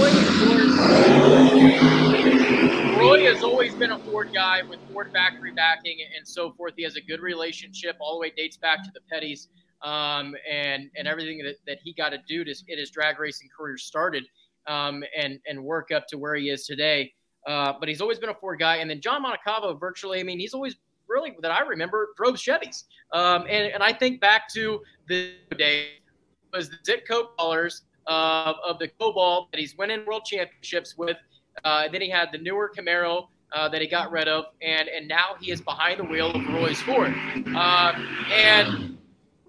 Roy has always been a Ford guy with Ford factory backing and so forth. He has a good relationship, all the way dates back to the Petties um, and and everything that, that he got to do to get his drag racing career started um, and and work up to where he is today. Uh, but he's always been a Ford guy. And then John Montecalvo, virtually, I mean, he's always really that I remember drove Chevys. Um, and and I think back to the day was the Ditko colors uh, of the Cobalt that he's winning world championships with. Uh, then he had the newer Camaro uh, that he got rid of, and and now he is behind the wheel of Roy's Ford. Um, and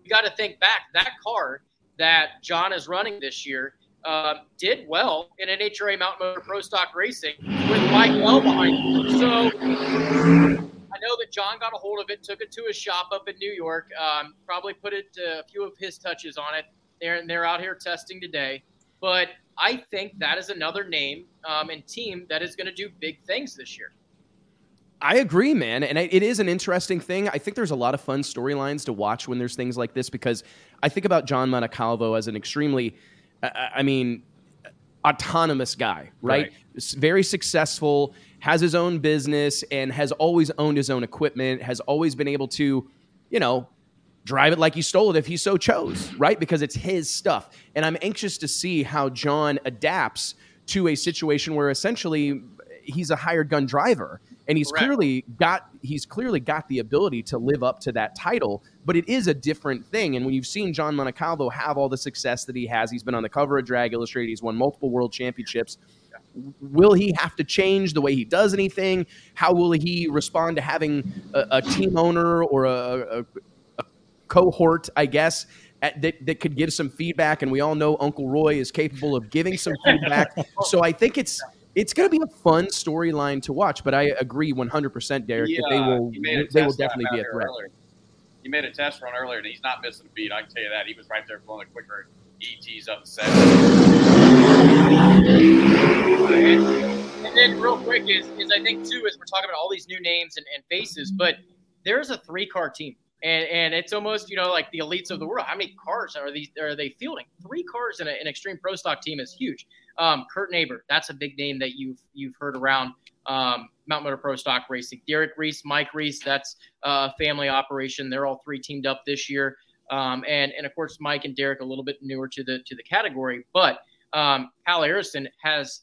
we got to think back that car that John is running this year uh, did well in an NHRA Mountain Motor Pro Stock Racing with Mike Bell behind him. So I know that John got a hold of it, took it to his shop up in New York, um, probably put it uh, a few of his touches on it. They're they're out here testing today, but I think that is another name um, and team that is going to do big things this year. I agree, man. And it is an interesting thing. I think there's a lot of fun storylines to watch when there's things like this because I think about John Montecalvo as an extremely, I mean, autonomous guy, right? right? Very successful, has his own business, and has always owned his own equipment, has always been able to, you know, drive it like he stole it if he so chose, right? Because it's his stuff. And I'm anxious to see how John adapts to a situation where essentially he's a hired gun driver and he's Correct. clearly got he's clearly got the ability to live up to that title but it is a different thing and when you've seen john montecalvo have all the success that he has he's been on the cover of drag illustrated he's won multiple world championships will he have to change the way he does anything how will he respond to having a, a team owner or a, a, a cohort i guess at, that, that could give some feedback. And we all know Uncle Roy is capable of giving some feedback. so I think it's it's going to be a fun storyline to watch. But I agree 100%, Derrick, that they will they will definitely be a threat. Earlier. He made a test run earlier, and he's not missing a beat. I can tell you that. He was right there blowing a quicker ETs up the set. And then, real quick, is, is I think too, as we're talking about all these new names and, and faces, but there's a three car team and and it's almost you know like the elites of the world. How many cars are these are they fielding? Three cars in a, an extreme pro stock team is huge. Um, Kurt Neighbor, that's a big name that you've you've heard around um, Mountain Motor Pro Stock Racing. Derek Reese, Mike Reese, that's a family operation. They're all three teamed up this year, um, and and of course Mike and Derek a little bit newer to the to the category, but um, Hal Harrison has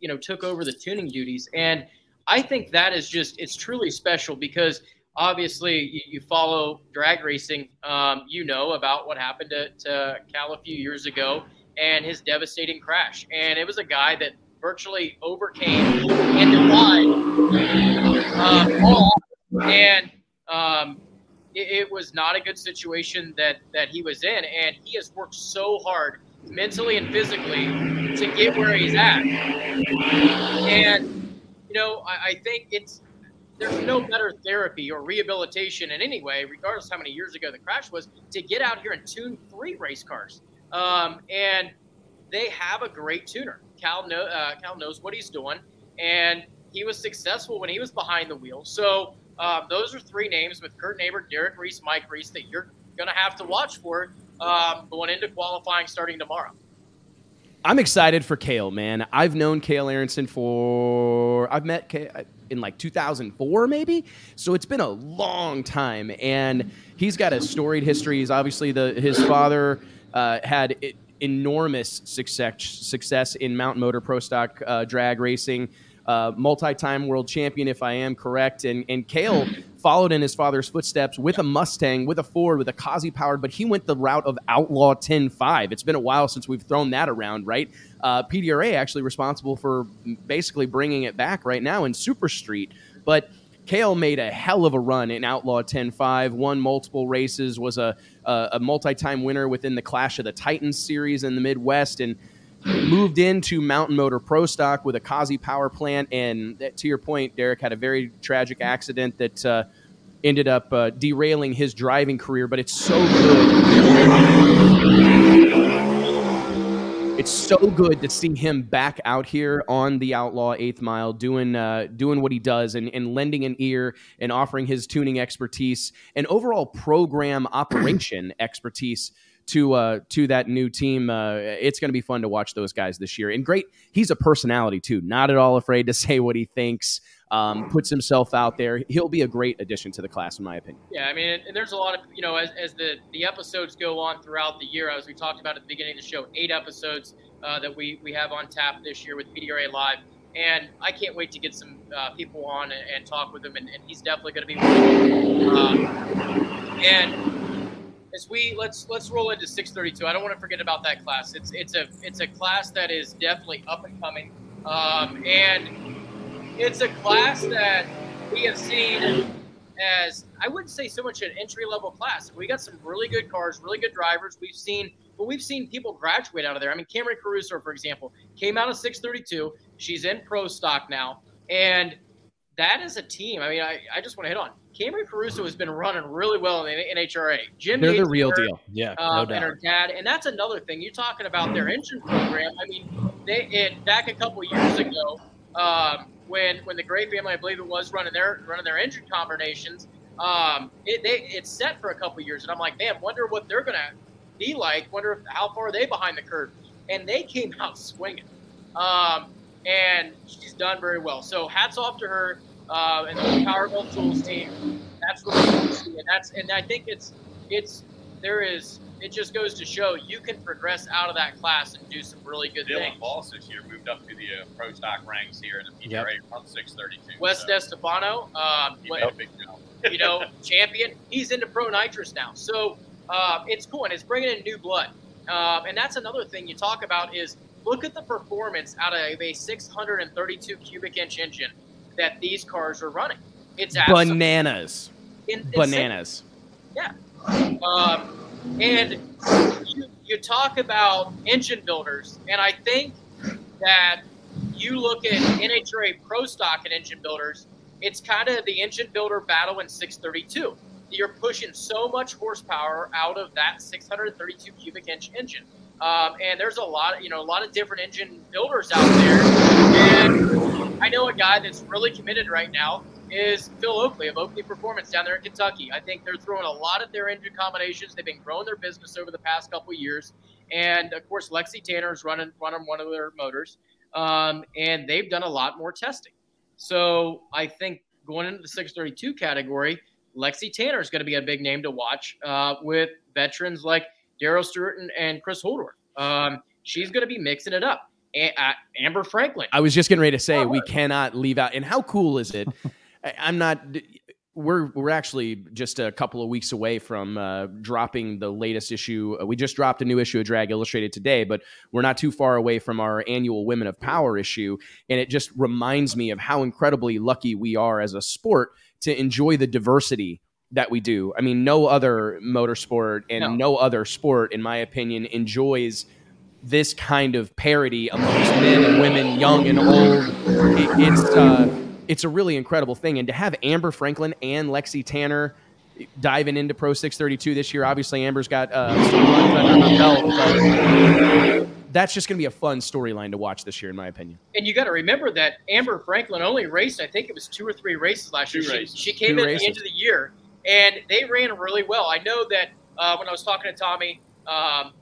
you know took over the tuning duties and. I think that is just it's truly special because obviously you, you follow drag racing. Um, you know about what happened to, to Cal a few years ago and his devastating crash. And it was a guy that virtually overcame and defied uh, all. And um, it, it, was not a good situation that that he was in. And he has worked so hard, mentally and physically, to get where he's at. And you know, I, I think it's there's no better therapy or rehabilitation in any way, regardless how many years ago the crash was, to get out here and tune three race cars. Um, and they have a great tuner. Cal, know, uh, Cal knows what he's doing, and he was successful when he was behind the wheel. So uh, those are three names with Kurt Neighbor, Derek Reese, Mike Reese that you're going to have to watch for um, going into qualifying starting tomorrow. I'm excited for Cale, man. I've known Cale Aronson for I've met Cale in like 2004 maybe. So it's been a long time and he's got a storied history. He's obviously the his father uh, had enormous success success in Mountain Motor Pro Stock uh, drag racing uh, multi-time world champion, if I am correct. And and Cale followed in his father's footsteps with a Mustang, with a Ford, with a Kaase powered, but he went the route of Outlaw 10.5. It's been a while since we've thrown that around, right? Uh, PDRA actually responsible for basically bringing it back right now in Super Street, but. Cale made a hell of a run in Outlaw 10-5, won multiple races, was a, a, a multi-time winner within the Clash of the Titans series in the Midwest, and moved into Mountain Motor Pro Stock with a Kaase power plant, and to your point, Derrick had a very tragic accident that uh, ended up uh, derailing his driving career. But it's so good. It's so good to see him back out here on the Outlaw Eighth Mile, doing uh, doing what he does, and, and lending an ear and offering his tuning expertise and overall program operation expertise to uh, to that new team. Uh, it's going to be fun to watch those guys this year. And great, he's a personality too, not at all afraid to say what he thinks. Um, puts himself out there. He'll be a great addition to the class, in my opinion. Yeah, I mean, and there's a lot of you know as, as the the episodes go on throughout the year, as we talked about at the beginning of the show, eight episodes uh, that we we have on tap this year with PDRA Live. And I can't wait to get some uh, people on and, and, talk with him, and, and he's definitely going to be one. Um, and as we let's let's roll into 632. I don't want to forget about that class. It's it's a it's a class that is definitely up and coming, um, and it's a class that we have seen as I wouldn't say so much an entry level class. We got some really good cars, really good drivers. We've seen, but we've seen people graduate out of there. I mean, Camrie Caruso, for example, came out of 632. She's in pro stock now, and that is a team. I mean, I, I just want to hit on Camrie Caruso has been running really well in the NHRA. Jim, they're the real her, deal. Yeah, um, no. And her dad, and that's another thing. You're talking about their engine program. I mean, they it, back a couple years ago um, when when the Gray family, I believe it was, running their running their engine combinations. Um, it they, it's set for a couple years, and I'm like, man, wonder what they're gonna be like. Wonder if, how far are they behind the curve? And they came out swinging. Um, and she's done very well. So hats off to her uh, and the Powerful Tools team. That's what we want to see, and that's and I think it's it's there is it just goes to show you can progress out of that class and do some really good Dylan things. Dylan Boss this year moved up to the uh, pro stock ranks here in the PDRA yep. from 632. Wes so. DeStefano, um, what, you know, champion. He's into pro nitrous now, so uh, it's cool and it's bringing in new blood. Um, and that's another thing you talk about is look at the performance out of a 632 cubic inch engine that these cars are running. It's bananas. In, bananas. Yeah. Um, and you, you talk about engine builders, and I think that you look at NHRA Pro Stock and engine builders, it's kind of the engine builder battle in 632. You're pushing so much horsepower out of that 632 cubic inch engine. Um, and there's a lot, of, you know, a lot of different engine builders out there. And I know a guy that's really committed right now is Phil Oakley of Oakley Performance down there in Kentucky. I think they're throwing a lot of their engine combinations. They've been growing their business over the past couple years, and of course, Lexi Tanner is running running one of their motors, um, and they've done a lot more testing. So I think going into the 632 category, Lexi Tanner is going to be a big name to watch uh, with veterans like Daryl Stewart and, and Chris Holdorf. Um, she's going to be mixing it up. A- uh, Amber Franklin. I was just getting ready to say we cannot leave out. And how cool is it? I'm not. We're we're actually just a couple of weeks away from uh, dropping the latest issue. Uh, we just dropped a new issue of Drag Illustrated today, but we're not too far away from our annual Women of Power issue, and it just reminds me of how incredibly lucky we are as a sport to enjoy the diversity that we do. I mean, no other motorsport and no, no other sport, in my opinion, enjoys this kind of parity amongst men and women, young and old. It, it's uh, it's a really incredible thing. And to have Amber Franklin and Lexi Tanner diving into Pro 632 this year, obviously Amber's got uh, some runs under her belt, but that's just going to be a fun storyline to watch this year, in my opinion. And you got to remember that Amber Franklin only raced, I think it was two or three races last two year. Races. She, she came two in races. at the end of the year, and they ran really well. I know that uh, when I was talking to Tommy, um,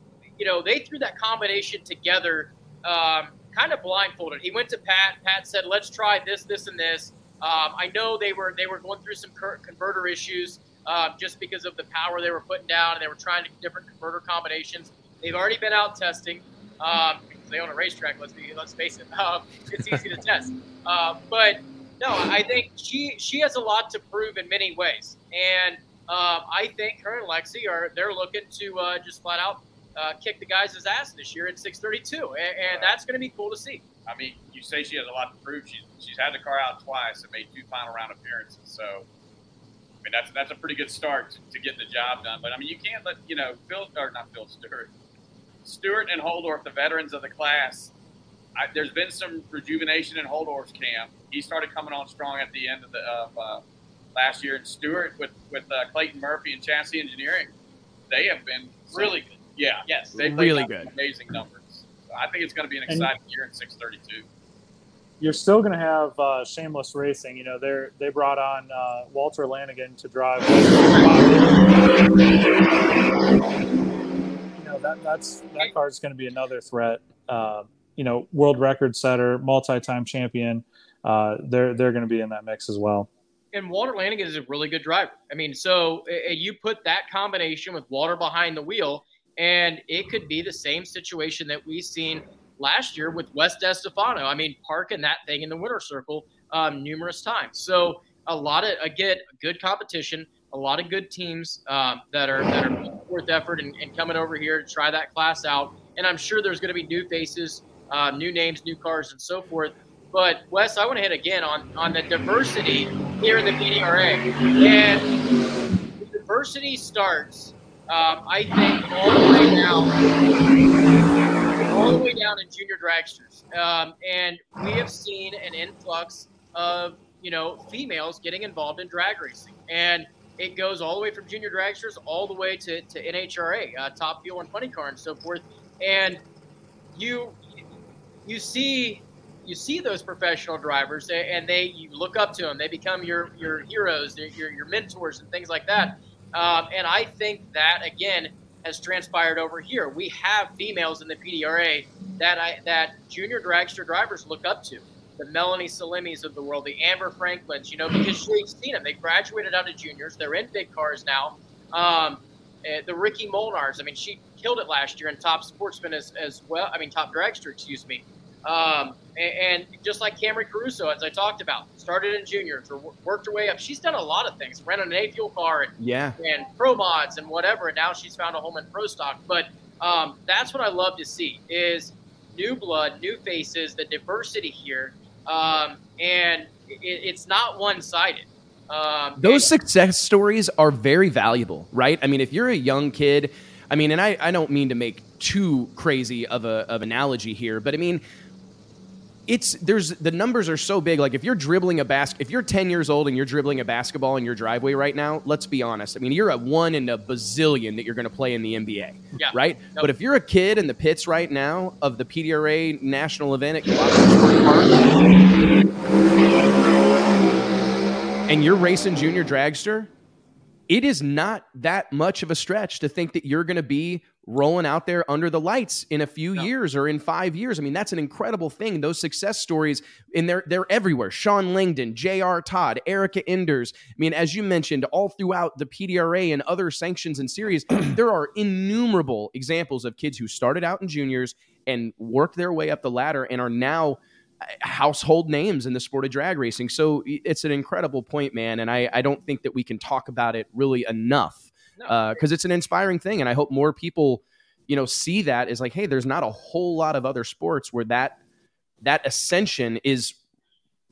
you know, they threw that combination together. Um, kind of blindfolded. He went to Pat. Pat said, "Let's try this, this, and this." Um, I know they were they were going through some converter issues um, just because of the power they were putting down, and they were trying different converter combinations. They've already been out testing. Um, they own a racetrack. Let's be let's face it. Um, it's easy to test. Uh, but no, I think she she has a lot to prove in many ways, and um, I think her and Lexi are they're looking to uh, just flat out uh, kick the guys' ass this year at 632, and, and that's going to be cool to see. I mean, you say she has a lot to prove. She's she's had the car out twice and made two final round appearances. So, I mean, that's that's a pretty good start to, to get the job done. But I mean, you can't let you know Phil or not Phil Stewart, Stewart and Holdorf, the veterans of the class. I, there's been some rejuvenation in Holdorf's camp. He started coming on strong at the end of the of, uh, last year, and Stewart with with uh, Clayton Murphy and Chassis Engineering, they have been really good. Yeah. Yes. They really good. Amazing numbers. So I think it's going to be an exciting and year in 632. You're still going to have uh, Shameless Racing. You know, they they brought on uh, Walter Lanigan to drive. you know, that that's that car is going to be another threat. Uh, you know, world record setter, multi-time champion. Uh, they're they're going to be in that mix as well and Walter Lanigan is a really good driver. I mean, so uh, you put that combination with Walter behind the wheel, and it could be the same situation that we seen last year with Wes DeStefano. I mean, parking that thing in the winner circle um, numerous times. So a lot of again good competition, a lot of good teams um, that are that are worth effort and, and, coming over here to try that class out. And I'm sure there's going to be new faces, uh, new names, new cars, and so forth. But Wes, I want to hit again on on the diversity here in the PDRA, and diversity starts um, I think all the way down, all the way down in junior dragsters, um, and we have seen an influx of you know females getting involved in drag racing, and it goes all the way from junior dragsters all the way to, to NHRA, uh, Top Fuel and Funny Car, and so forth. And you you see you see those professional drivers, and they you look up to them. They become your your heroes, your your mentors, and things like that. Um, and I think that again has transpired over here. We have females in the PDRA that I, that junior dragster drivers look up to. The Melanie Salemis of the world, the Amber Franklins, you know, because they've seen them. They graduated out of juniors. They're in big cars now. Um, eh, the Ricky Molnars, I mean, she killed it last year in top sportsman as, as well. I mean, top dragster, excuse me. Um, and, just like Camrie Caruso, as I talked about, started in juniors or worked her way up. She's done a lot of things, ran an A fuel car and, yeah. and pro mods and whatever. And now she's found a home in pro stock. But um, that's what I love to see is new blood, new faces, the diversity here. Um, and it, it's not one sided. Um, Those and- success stories are very valuable, right? I mean, if you're a young kid, I mean, and I, I don't mean to make too crazy of a of analogy here, but I mean, it's there's the numbers are so big. Like if you're dribbling a basket, if you're 10 years old and you're dribbling a basketball in your driveway right now, let's be honest. I mean, you're a one in a bazillion that you're going to play in the NBA, yeah. right? Nope. But if you're a kid in the pits right now of the PDRA national event at Park, and you're racing junior dragster, it is not that much of a stretch to think that you're going to be rolling out there under the lights in a few no. years or in five years. I mean, that's an incredible thing. Those success stories, and they're they're everywhere. Shawn Langdon, J.R. Todd, Erica Enders. I mean, as you mentioned, all throughout the PDRA and other sanctions and series, there are innumerable examples of kids who started out in juniors and worked their way up the ladder and are now uh, household names in the sport of drag racing. So it's an incredible point, man. And I, I don't think that we can talk about it really enough because uh, it's an inspiring thing. And I hope more people, you know, see that as like, hey, there's not a whole lot of other sports where that that ascension is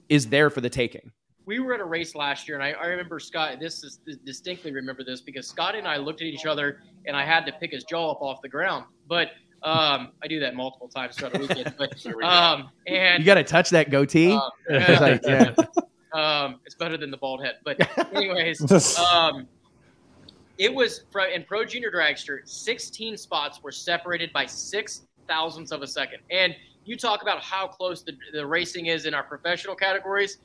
is there for the taking. We were at a race last year, and I, I remember Scott. This is distinctly remember this because Scott and I looked at each other, and I had to pick his jaw up off the ground. But um, I do that multiple times throughout the weekend. But um, and you got to touch that goatee. Um, it's, like, yeah. um, it's better than the bald head. But anyways, um, it was in Pro Junior Dragster. 16 spots were separated by six thousandths of a second. And you talk about how close the, the racing is in our professional categories.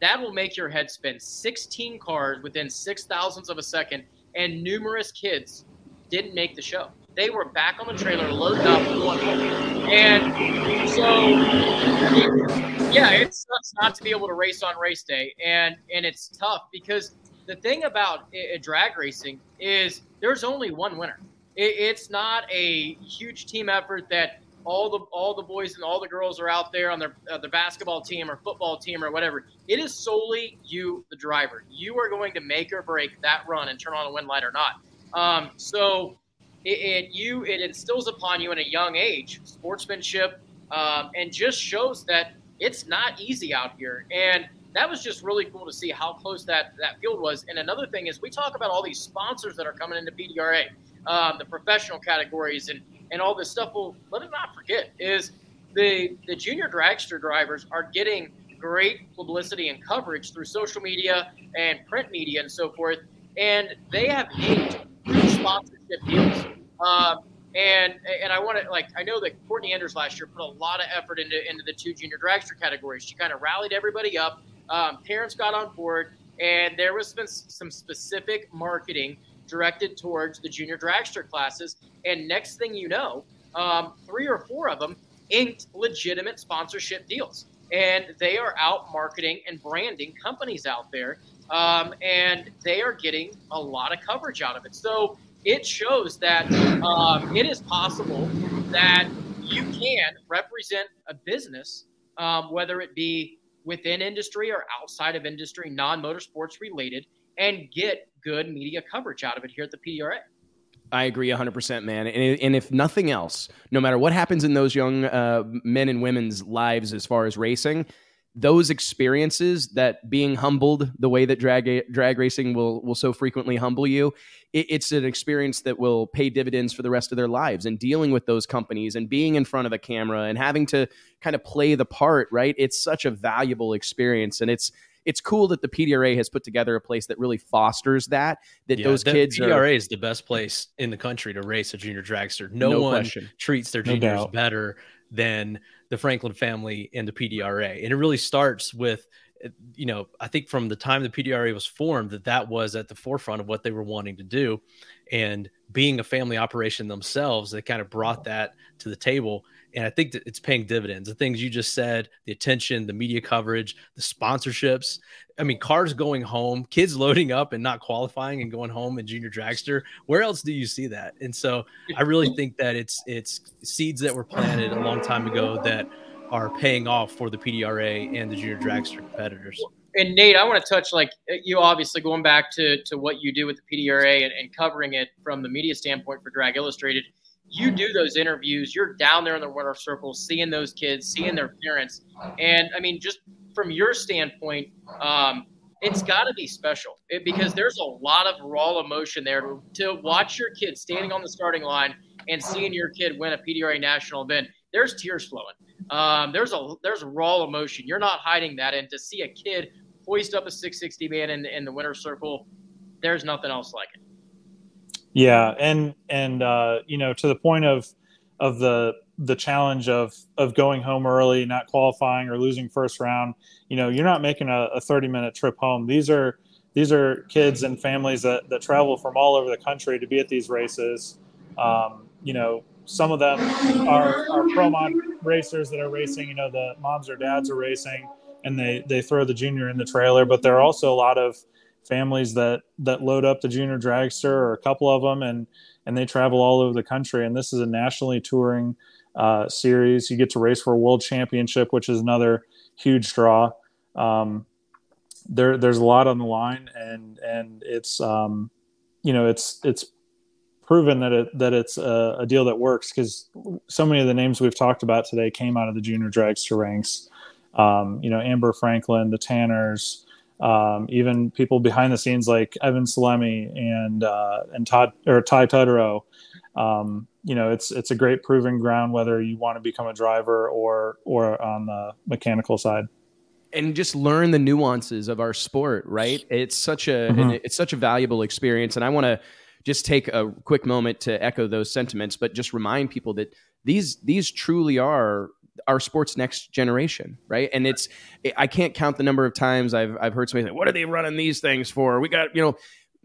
That will make your head spin. 16 cars within six thousandths of a second, and numerous kids didn't make the show. They were back on the trailer, loaded up. And so, yeah, it sucks not to be able to race on race day, and and it's tough because the thing about a, drag racing is there's only one winner. It, it's not a huge team effort that all the all the boys and all the girls are out there on their uh, the basketball team or football team or whatever. It is solely you, the driver. You are going to make or break that run and turn on a wind light or not. Um, so it, it, you it instills upon you in a young age sportsmanship um, and just shows that it's not easy out here and that was just really cool to see how close that that field was and another thing is we talk about all these sponsors that are coming into pdra um, the professional categories and and all this stuff well let us not forget is the the junior dragster drivers are getting great publicity and coverage through social media and print media and so forth and they have inked sponsorship deals um, and and I want to like I know that Courtney Enders last year put a lot of effort into into the two junior dragster categories. She kind of rallied everybody up. Um, parents got on board, and there was some, specific marketing directed towards the junior dragster classes. And next thing you know, um, three or four of them inked legitimate sponsorship deals, and they are out marketing and branding companies out there, um, and they are getting a lot of coverage out of it. So it shows that um, it is possible that you can represent a business, um, whether it be within industry or outside of industry, non motorsports related, and get good media coverage out of it here at the PDRA. I agree 100%, man. And, if nothing else, no matter what happens in those young uh, men and women's lives as far as racing, those experiences that being humbled the way that drag drag racing will will so frequently humble you it, it's an experience that will pay dividends for the rest of their lives and dealing with those companies and being in front of a camera and having to kind of play the part right it's such a valuable experience and it's it's cool that the PDRA has put together a place that really fosters that. That yeah, those kids PDRA are, is the best place in the country to race a junior dragster. No, no one question. treats their juniors no better than the Franklin family and the PDRA. And it really starts with, eh, you know, I think from the time the PDRA was formed, that that was at the forefront of what they were wanting to do. And being a family operation themselves, they kind of brought that to the table. And I think that it's paying dividends. The things you just said, the attention, the media coverage, the sponsorships. I mean, cars going home, kids loading up and not qualifying and going home in junior dragster. Where else do you see that? And so I really think that it's it's seeds that were planted a long time ago that are paying off for the PDRA and the junior dragster competitors. And Nate, I want to touch like you obviously going back to to what you do with the PDRA and, and covering it from the media standpoint for Drag Illustrated you do those interviews, you're down there in the winter circle, seeing those kids, seeing their parents. And I mean, just from your standpoint, um, it's got to be special it, because there's a lot of raw emotion there to, to, watch your kid standing on the starting line and seeing your kid win a PDRA national event. There's tears flowing. Um, there's a there's raw emotion. You're not hiding that, and to see a kid hoist up a 660 man in, in the winner's circle, there's nothing else like it. Yeah, and and uh, you know to the point of of the the challenge of of going home early, not qualifying or losing first round. You know, you're not making a, a 30 minute trip home. These are these are kids and families that, that travel from all over the country to be at these races. Um, you know, some of them are, are pro mod racers that are racing. You know, the moms or dads are racing, and they they throw the junior in the trailer. But there are also a lot of families that that load up the junior dragster or a couple of them, and and they travel all over the country. And this is a nationally touring uh, series. You get to race for a world championship, which is another huge draw. Um, there, there's a lot on the line, and and it's um, you know it's it's proven that it that it's a, a deal that works because so many of the names we've talked about today came out of the junior dragster ranks. Um, you know, Amber Franklin, the Tanners, um, even people behind the scenes like Evan Salemi and uh, and Todd or Ty Tutterow. Um, you know, it's it's a great proving ground whether you want to become a driver or or on the mechanical side. And just learn the nuances of our sport, right? It's such a mm-hmm. it's such a valuable experience, and I want to just take a quick moment to echo those sentiments, but just remind people that these these truly are our sport's next generation, right? And it's I can't count the number of times I've I've heard somebody say, "What are they running these things for?" We got you know.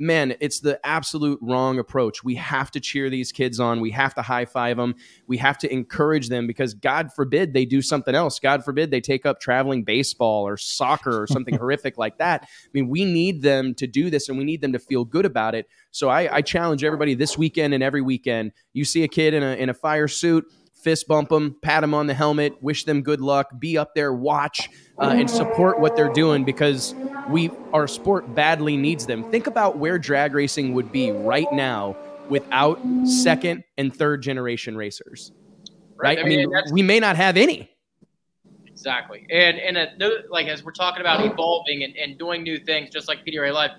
Man, it's the absolute wrong approach. We have to cheer these kids on. We have to high five them. We have to encourage them because God forbid they do something else. God forbid they take up traveling baseball or soccer or something horrific like that. I mean, we need them to do this and we need them to feel good about it. So I, I challenge everybody this weekend and every weekend. You see a kid in a in a fire suit, fist bump them, pat them on the helmet, wish them good luck, be up there, watch, uh, and support what they're doing because we our sport badly needs them. Think about where drag racing would be right now without second and third generation racers. Right? right? I mean, I mean we may not have any. Exactly. And and a, like as we're talking about evolving and, and doing new things, just like PDRA Live,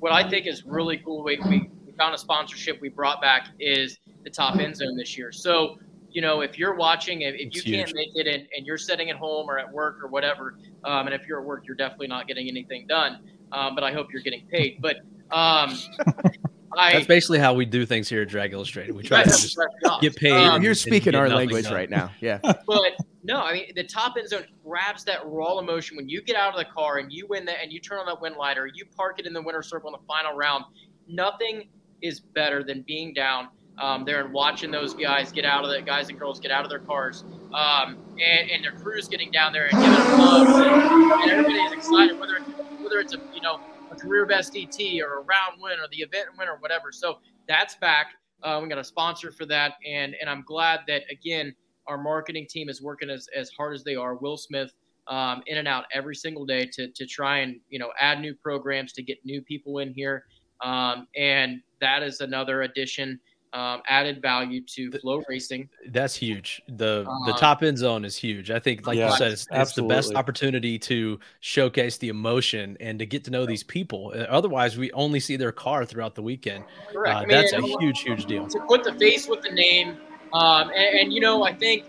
what I think is really cool. We, we found a sponsorship we brought back is the top end zone this year. So you know, if you're watching, if, if you huge. can't make it and, and, you're sitting at home or at work or whatever, um, and if you're at work, you're definitely not getting anything done. Um, but I hope you're getting paid. But um, I, that's basically how we do things here at Drag Illustrated. We try to just get paid. Um, you're speaking our language done. right now. Yeah. But no, I mean the top end zone grabs that raw emotion when you get out of the car and you win that and you turn on that wind lighter, you park it in the winner circle in the final round. Nothing is better than being down um, there and watching those guys get out of the guys and girls get out of their cars um, and, and their crews getting down there and giving them love and, and everybody is excited whether it's, whether it's a you know a career best ET or a round win or the event win or whatever. So that's back. Uh, we got a sponsor for that, and and I'm glad that again our marketing team is working as, as hard as they are. Will Smith um, in and out every single day to to try and you know add new programs to get new people in here, um, and that is another addition um, added value to flow racing. That's huge. The um, the top end zone is huge. I think, like yeah, you said, it's, it's, the best opportunity to showcase the emotion and to get to know these people. Uh, otherwise, we only see their car throughout the weekend. Correct. Uh, I mean, that's a huge, huge deal. To put the face with the name, um, and, and you know, I think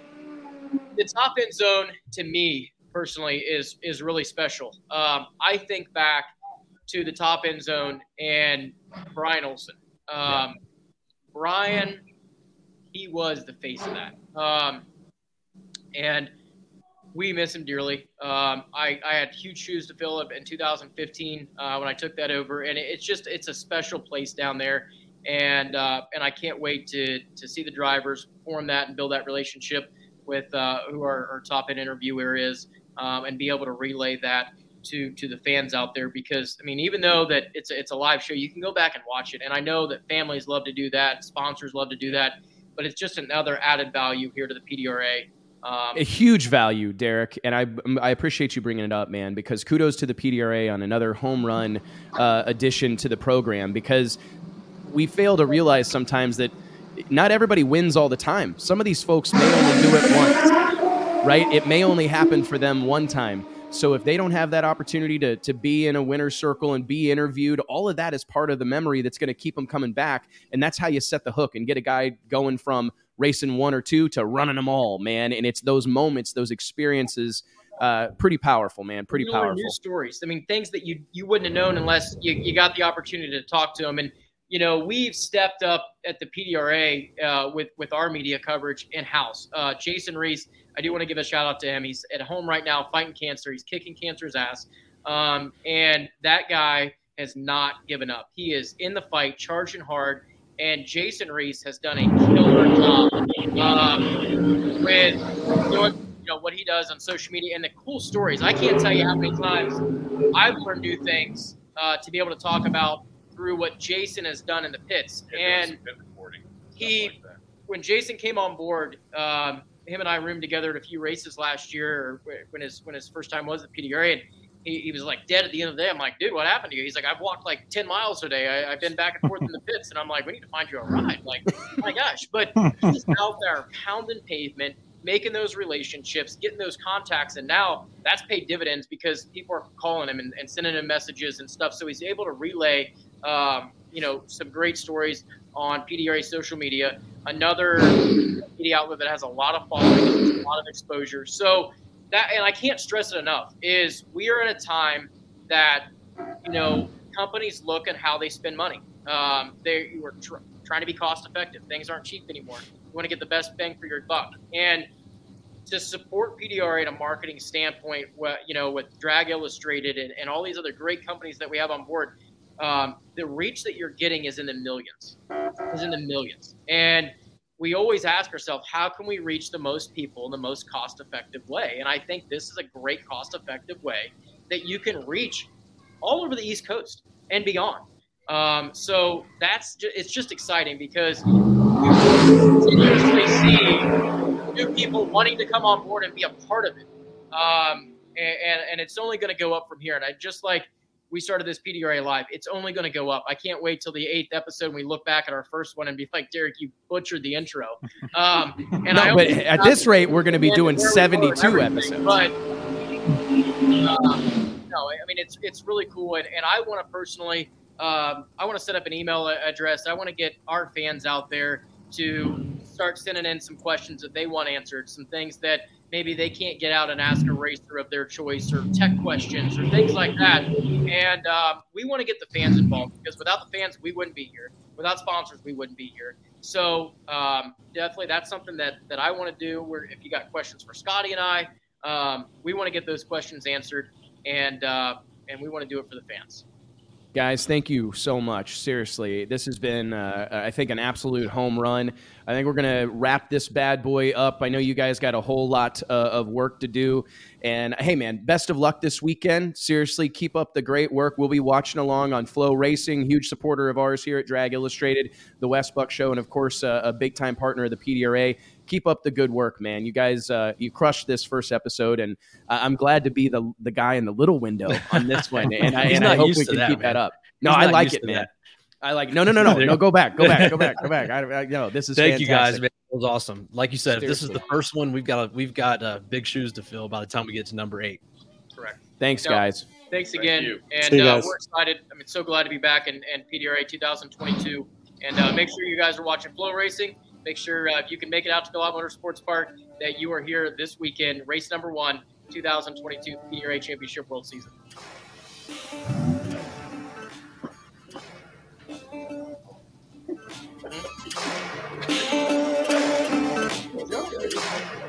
the top end zone to me personally is is really special. Um, I think back to the top end zone and Brian Olson. Um, yeah. Brian, he was the face of that. Um, and we miss him dearly. Um, I, I, had huge shoes to fill up in 2015 uh, when I took that over, and it's just it's a special place down there, and uh, and I can't wait to to see the drivers form that and build that relationship with uh, who our, our top end interviewer is, um, and be able to relay that to to the fans out there because I mean even though that it's a, it's a live show you can go back and watch it and I know that families love to do that sponsors love to do that but it's just another added value here to the PDRA um, a huge value, Derrick, and I I appreciate you bringing it up, man. Because kudos to the PDRA on another home run uh, addition to the program. Because we fail to realize sometimes that not everybody wins all the time. Some of these folks may only do it once, right? It may only happen for them one time So if they don't have that opportunity to, to be in a winner's circle and be interviewed, all of that is part of the memory that's going to keep them coming back. And that's how you set the hook and get a guy going from racing one or two to running them all, man. And it's those moments, those experiences uh, pretty powerful, man. Pretty you powerful. New stories. I mean, things that you you wouldn't have known unless you, you got the opportunity to talk to them. And you know, we've stepped up at the PDRA uh, with with our media coverage in house. Uh, Jason Reese, I do want to give a shout out to him. He's at home right now fighting cancer. He's kicking cancer's ass, um, and that guy has not given up. He is in the fight, charging hard. And Jason Reese has done a killer job um, with doing know what he does on social media and the cool stories. I can't tell you how many times I've learned new things uh, to be able to talk about through what Jason has done in the pits. and he, like when Jason came on board, um, him and I roomed together at a few races last year, when his when his first time was at PDRA, and he, he, was like dead at the end of the day. I'm like, dude, what happened to you? He's like, I've walked like 10 miles today. I, have been back and forth in the pits, and I'm like, we need to find you a ride. Like, oh my gosh, but he's out there pounding pavement making those relationships, getting those contacts, and now that's paid dividends because people are calling him and, and sending him messages and stuff. So he's able to relay, um, you know, some great stories on PDRA social media. Another media outlet that has a lot of following, a lot of exposure. So that, and I can't stress it enough, is we are in a time that, you know, companies look at how they spend money. Um, they were tr- trying to be cost effective. Things aren't cheap anymore. You want to get the best bang for your buck. And to support PDRA in a marketing standpoint, you know, with Drag Illustrated and, and all these other great companies that we have on board, um, the reach that you're getting is in the millions, is in the millions. And we always ask ourselves, how can we reach the most people in the most cost-effective way? And I think this is a great cost-effective way that you can reach all over the East Coast and beyond. Um, so that's just, it's just exciting because we continuously see new people wanting to come on board and be a part of it. Um, and, and it's only going to go up from here. And I just like we started this PDRA live, it's only going to go up. I can't wait till the eighth episode when we look back at our first one and be like, Derrick, you butchered the intro. Um, and no, but at this rate, we're going to be doing 72 episodes. But um, no, I mean, it's, it's really cool. And, and I want to personally, um, I want to set up an email address. I want to get our fans out there to start sending in some questions that they want answered, some things that maybe they can't get out and ask a racer of their choice, or tech questions, or things like that. And um, we want to get the fans involved because without the fans, we wouldn't be here. Without sponsors, we wouldn't be here. So um, definitely, that's something that that I want to do. Where if you got questions for Scotty and I, um, we want to get those questions answered, and uh, and we want to do it for the fans. Guys, thank you so much. Seriously, this has been, uh, I think, an absolute home run. I think we're going to wrap this bad boy up. I know you guys got a whole lot uh, of work to do. And hey, man, best of luck this weekend. Seriously, keep up the great work. We'll be watching along on FloRacing, huge supporter of ours here at Drag Illustrated, the Wes Buck Show, and of course, uh, a big time partner of the PDRA keep up the good work, man. You guys, uh, you crushed this first episode, and I'm glad to be the the guy in the little window on this one, and I, and I hope we can that, keep man. that up. No, I like it, man. That. I like. No, no, no, no, no. Go back, go back, go back, go back. I, I no, this is. Thank fantastic. you guys, man. It was awesome. Like you said, Seriously. if this is the first one, we've got a, we've got uh, big shoes to fill by the time we get to number eight. Correct. Thanks, no, guys. Thanks again, Thank and uh, we're excited. I mean, so glad to be back in, in PDRA 2022, and uh, make sure you guys are watching FloRacing. Make sure uh, if you can make it out to the Motor Sports Park that you are here this weekend, race number one, 2022 PDRA Championship World Season.